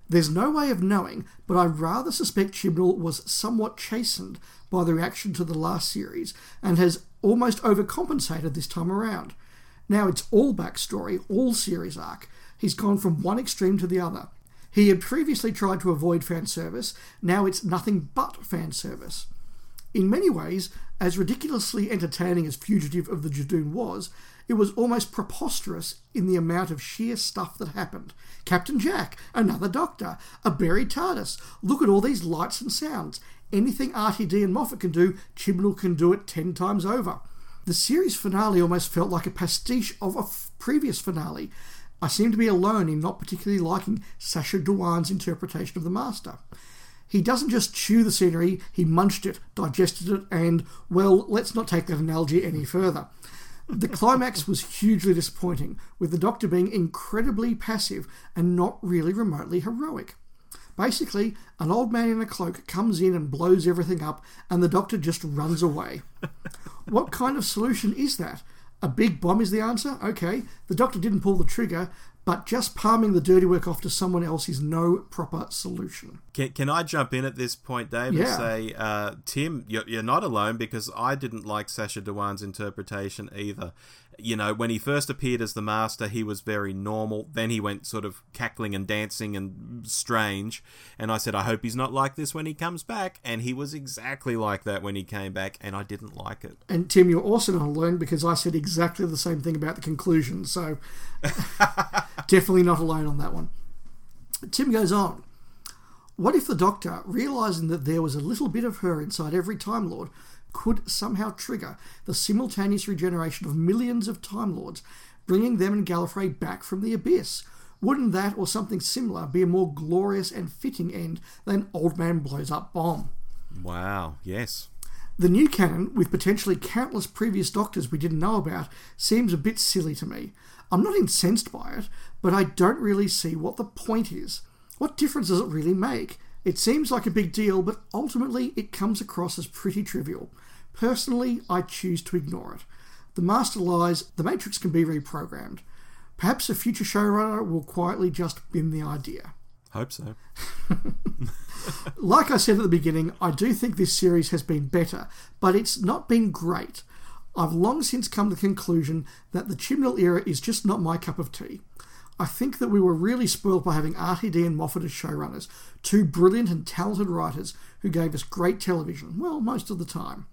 There's no way of knowing, but I rather suspect Chibnall was somewhat chastened by the reaction to the last series and has almost overcompensated this time around. Now it's all backstory, all series arc. He's gone from one extreme to the other. He had previously tried to avoid fan service, now it's nothing but fan service. In many ways, as ridiculously entertaining as Fugitive of the Judoon was, it was almost preposterous in the amount of sheer stuff that happened. Captain Jack, another doctor, a buried TARDIS. Look at all these lights and sounds. Anything RTD and Moffat can do, Chibnall can do it ten times over. The series finale almost felt like a pastiche of a f- previous finale. I seem to be alone in not particularly liking Sacha Dhawan's interpretation of the Master. He doesn't just chew the scenery, he munched it, digested it, and, well, let's not take that analogy any further. The climax was hugely disappointing, with the Doctor being incredibly passive and not really remotely heroic. Basically, an old man in a cloak comes in and blows everything up, and the Doctor just runs away. what kind of solution is that? A big bomb is the answer? Okay, the Doctor didn't pull the trigger, but just palming the dirty work off to someone else is no proper solution. Can, can I jump in at this point, Dave, Yeah. and say, uh, Tim, you're, you're not alone because I didn't like Sacha Dhawan's interpretation either. You know, when he first appeared as the Master, he was very normal. Then he went sort of cackling and dancing and strange. And I said, I hope he's not like this when he comes back. And he was exactly like that when he came back, and I didn't like it. And Tim, you're also not alone because I said exactly the same thing about the conclusion, so definitely not alone on that one. Tim goes on. What if the Doctor, realizing that there was a little bit of her inside every Time Lord, could somehow trigger the simultaneous regeneration of millions of Time Lords, bringing them and Gallifrey back from the abyss? Wouldn't that or something similar be a more glorious and fitting end than Old Man Blows Up Bomb? Wow, yes. The new canon, with potentially countless previous doctors we didn't know about, seems a bit silly to me. I'm not incensed by it, but I don't really see what the point is. What difference does it really make? It seems like a big deal, but ultimately it comes across as pretty trivial. Personally, I choose to ignore it. The master lies, the Matrix can be reprogrammed. Perhaps a future showrunner will quietly just bin the idea. Hope so. Like I said at the beginning, I do think this series has been better, but it's not been great. I've long since come to the conclusion that the Chibnall era is just not my cup of tea. I think that we were really spoiled by having RTD and Moffat as showrunners, two brilliant and talented writers who gave us great television, well, most of the time.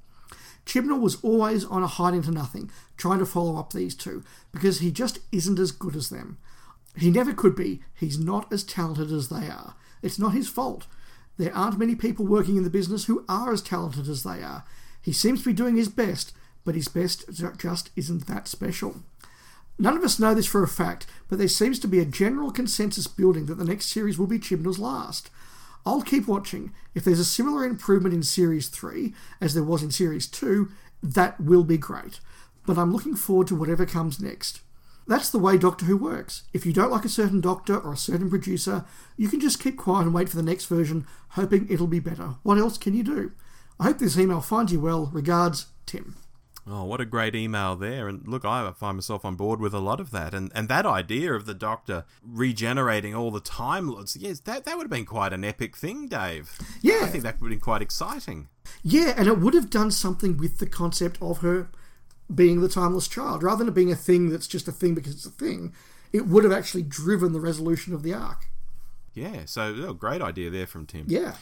Chibnall was always on a hide into nothing, trying to follow up these two, because he just isn't as good as them. He never could be. He's not as talented as they are. It's not his fault. There aren't many people working in the business who are as talented as they are. He seems to be doing his best, but his best just isn't that special. None of us know this for a fact, but there seems to be a general consensus building that the next series will be Chibnall's last. I'll keep watching. If there's a similar improvement in Series 3 as there was in Series 2, that will be great. But I'm looking forward to whatever comes next. That's the way Doctor Who works. If you don't like a certain doctor or a certain producer, you can just keep quiet and wait for the next version, hoping it'll be better. What else can you do? I hope this email finds you well. Regards, Tim. Oh, what a great email there. And look, I find myself on board with a lot of that. And and that idea of the Doctor regenerating all the Time Lords, yes, that, that would have been quite an epic thing, Dave. Yeah. I think that would have been quite exciting. Yeah, and it would have done something with the concept of her being the timeless child. Rather than it being a thing that's just a thing because it's a thing, it would have actually driven the resolution of the arc. Yeah, so oh, great idea there from Tim. Yeah.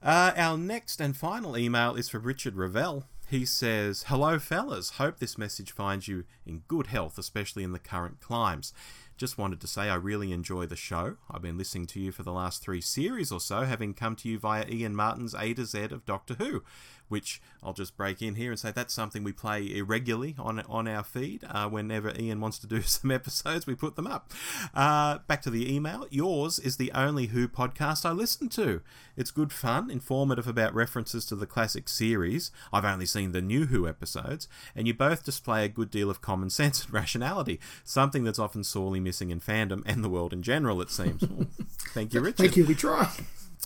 Uh, our next and final email is from Richard Ravel. He says, Hello, fellas. Hope this message finds you in good health, especially in the current climes. Just wanted to say I really enjoy the show. I've been listening to you for the last three series or so, having come to you via Ian Martin's A to Z of Doctor Who which I'll just break in here and say that's something we play irregularly on on our feed. Uh, whenever Ian wants to do some episodes, we put them up. Uh, back to the email. Yours is the only Who podcast I listen to. It's good fun, informative about references to the classic series. I've only seen the new Who episodes, and you both display a good deal of common sense and rationality, something that's often sorely missing in fandom and the world in general, it seems. Thank you, Richard. Thank you. We try.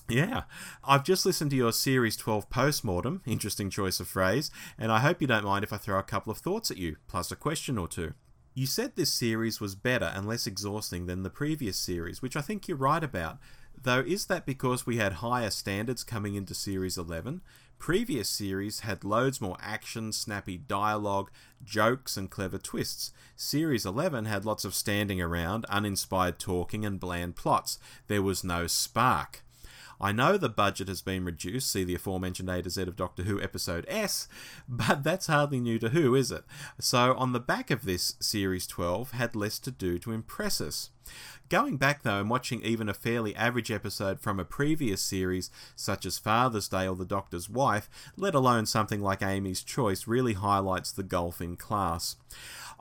Yeah. I've just listened to your Series 12 postmortem, interesting choice of phrase, and I hope you don't mind if I throw a couple of thoughts at you, plus a question or two. You said this series was better and less exhausting than the previous series, which I think you're right about. Though, is that because we had higher standards coming into Series 11? Previous series had loads more action, snappy dialogue, jokes, and clever twists. Series 11 had lots of standing around, uninspired talking, and bland plots. There was no spark. I know the budget has been reduced, see the aforementioned A to Z of Doctor Who episode S, but that's hardly new to Who, is it? So, on the back of this, Series 12 had less to do to impress us. Going back though and watching even a fairly average episode from a previous series, such as Father's Day or The Doctor's Wife, let alone something like Amy's Choice, really highlights the gulf in class.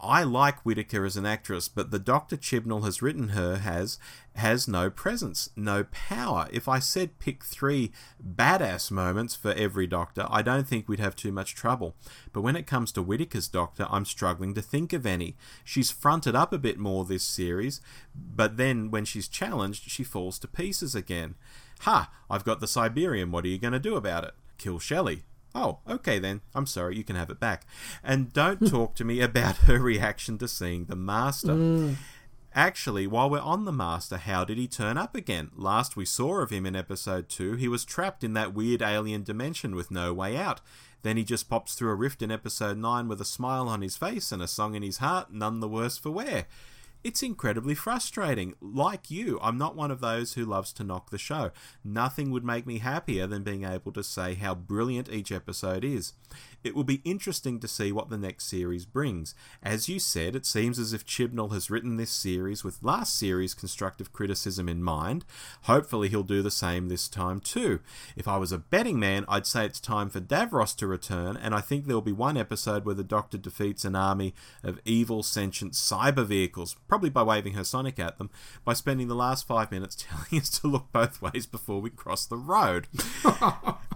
I like Whittaker as an actress, but the Dr. Chibnall has written her has has no presence, no power. If I said pick three badass moments for every Doctor, I don't think we'd have too much trouble. But when it comes to Whittaker's Doctor, I'm struggling to think of any. She's fronted up a bit more this series, but then when she's challenged, she falls to pieces again. Ha! I've got the Cyberium, What are you going to do about it? Kill Shelley. Oh, okay then. I'm sorry, you can have it back. And don't talk to me about her reaction to seeing the Master. Mm. Actually, while we're on the Master, how did he turn up again? Last we saw of him in episode 2, he was trapped in that weird alien dimension with no way out. Then he just pops through a rift in episode 9 with a smile on his face and a song in his heart, none the worse for wear. It's incredibly frustrating. Like you, I'm not one of those who loves to knock the show. Nothing would make me happier than being able to say how brilliant each episode is. It will be interesting to see what the next series brings. As you said, it seems as if Chibnall has written this series with last series' constructive criticism in mind. Hopefully, he'll do the same this time too. If I was a betting man, I'd say it's time for Davros to return, and I think there'll be one episode where the Doctor defeats an army of evil, sentient cyber vehicles, probably by waving her Sonic at them, by spending the last five minutes telling us to look both ways before we cross the road.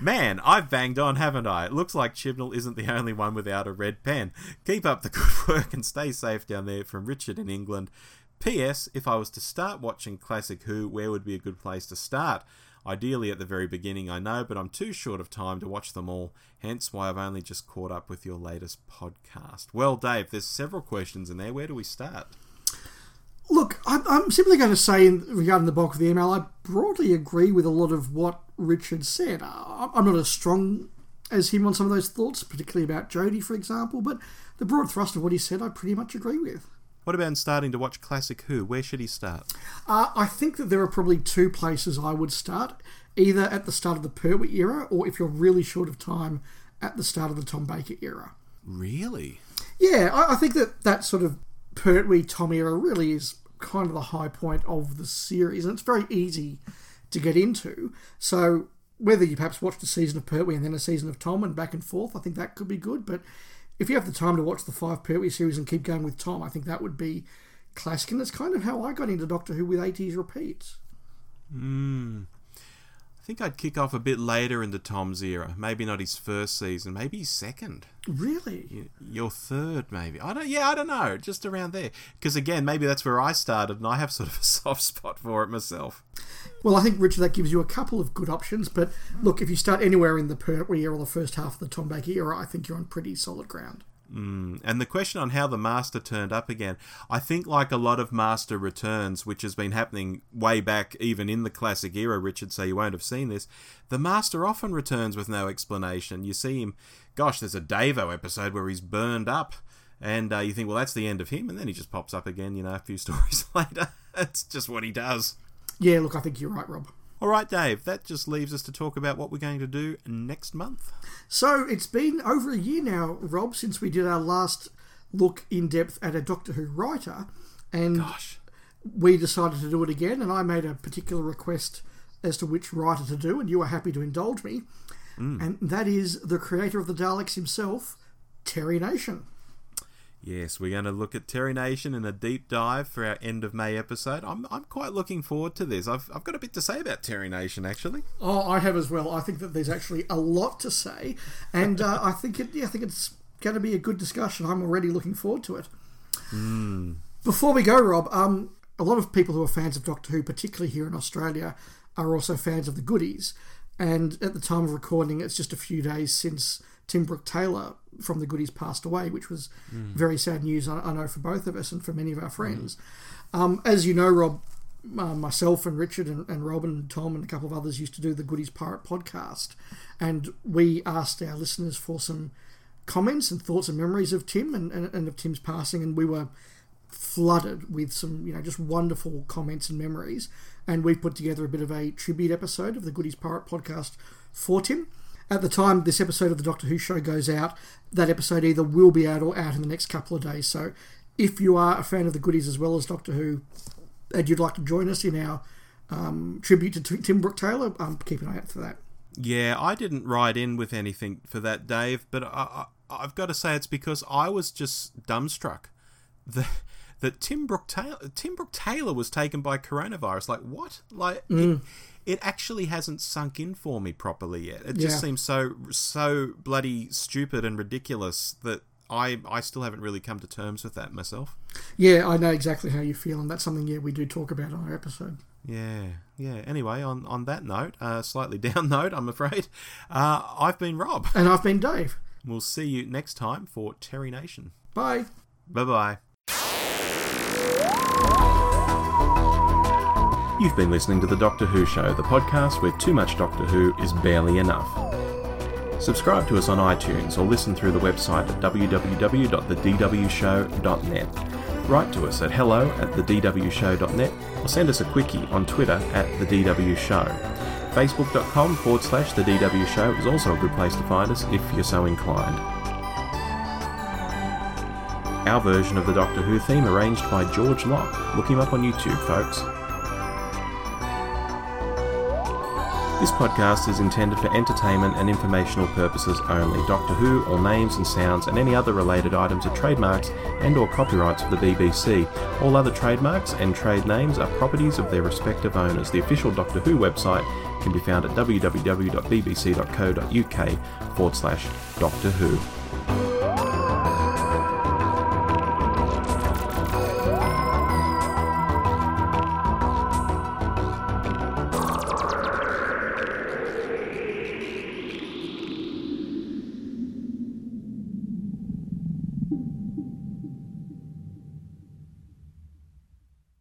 Man, I've banged on, haven't I? It looks like Chibnall isn't the only one without a red pen. Keep up the good work and stay safe down there from Richard in England. P.S. If I was to start watching Classic Who, where would be a good place to start? Ideally at the very beginning, I know, but I'm too short of time to watch them all, hence why I've only just caught up with your latest podcast. Well, Dave, there's several questions in there. Where do we start? Look, I'm simply going to say, in, regarding the bulk of the email, I broadly agree with a lot of what Richard said. I'm not as strong as him on some of those thoughts, particularly about Jodie, for example, but the broad thrust of what he said, I pretty much agree with. What about starting to watch Classic Who? Where should he start? Uh, I think that there are probably two places I would start either at the start of the Pertwee era, or if you're really short of time, at the start of the Tom Baker era. Really? Yeah, I, I think that that sort of Pertwee Tom era really is kind of the high point of the series, and it's very easy to get into. So whether you perhaps watch the season of Pertwee and then a season of Tom and back and forth, I think that could be good. But if you have the time to watch the five Pertwee series and keep going with Tom, I think that would be classic. And that's kind of how I got into Doctor Who with 80s repeats. Hmm. I think I'd kick off a bit later into Tom's era. Maybe not his first season, maybe his second. Really? Your third, maybe. I don't. Yeah, I don't know. Just around there. Because again, maybe that's where I started, and I have sort of a soft spot for it myself. Well, I think Richard, that gives you a couple of good options. But look, if you start anywhere in the Pertwee era or the first half of the Tom Baker era, I think you're on pretty solid ground. Mm. And the question on how the Master turned up again, I think, like a lot of Master returns, which has been happening way back, even in the classic era, Richard, so you won't have seen this, the Master often returns with no explanation. You see him, gosh, there's a Davo episode where he's burned up, and uh, you think, well, that's the end of him, and then he just pops up again, you know, a few stories later. It's just what he does. Yeah, look, I think you're right, Rob. All right, Dave, that just leaves us to talk about what we're going to do next month. So it's been over a year now, Rob, since we did our last look in depth at a Doctor Who writer, and Gosh. we decided to do it again. And I made a particular request as to which writer to do, and you were happy to indulge me. Mm. And that is the creator of the Daleks himself, Terry Nation. Yes, we're going to look at Terry Nation in a deep dive for our end of May episode. I'm, I'm quite looking forward to this. I've, I've got a bit to say about Terry Nation, actually. Oh, I have as well. I think that there's actually a lot to say, and uh, I think it. Yeah, I think it's going to be a good discussion. I'm already looking forward to it. Before we go, Rob, um, a lot of people who are fans of Doctor Who, particularly here in Australia, are also fans of the goodies. And at the time of recording, it's just a few days since Tim Brooke Taylor from the goodies passed away, which was very sad news, I, I know, for both of us and for many of our friends. Um, as you know, Rob, uh, myself and Richard and, and Robin and Tom and a couple of others used to do the Goodies Pirate podcast, and we asked our listeners for some comments and thoughts and memories of Tim and, and, and of Tim's passing, and we were flooded with some you know just wonderful comments and memories, and we put together a bit of a tribute episode of the Goodies Pirate podcast for Tim. At the time this episode of the Doctor Who show goes out, that episode either will be out or out in the next couple of days. So, if you are a fan of the goodies as well as Doctor Who, and you'd like to join us in our um, tribute to T- Tim Brooke Taylor, um, keep an eye out for that. Yeah, I didn't ride in with anything for that, Dave, but I, I, I've got to say it's because I was just dumbstruck that, that Tim Brooke Taylor, Tim Brooke Taylor was taken by coronavirus. Like, what? Like, it, it actually hasn't sunk in for me properly yet. It just Yeah. seems so so bloody stupid and ridiculous that I I still haven't really come to terms with that myself. Yeah, I know exactly how you feel, and that's something yeah we do talk about on our episode. Yeah, yeah. Anyway, on, on that note, uh, slightly down note, I'm afraid, uh, I've been Rob. And I've been Dave. We'll see you next time for Terry Nation. Bye. Bye bye. You've been listening to The Doctor Who Show, the podcast where too much Doctor Who is barely enough. Subscribe to us on iTunes or listen through the website at www.thedwshow.net. Write to us at hello at thedwshow.net or send us a quickie on Twitter at The DW Show. Facebook.com forward slash The DW Show is also a good place to find us if you're so inclined. Our version of the Doctor Who theme arranged by George Locke. Look him up on YouTube, folks. This podcast is intended for entertainment and informational purposes only. Doctor Who, all names and sounds, and any other related items are trademarks and or copyrights of the BBC. All other trademarks and trade names are properties of their respective owners. The official Doctor Who website can be found at www.bbc.co.uk forward slash Doctor Who.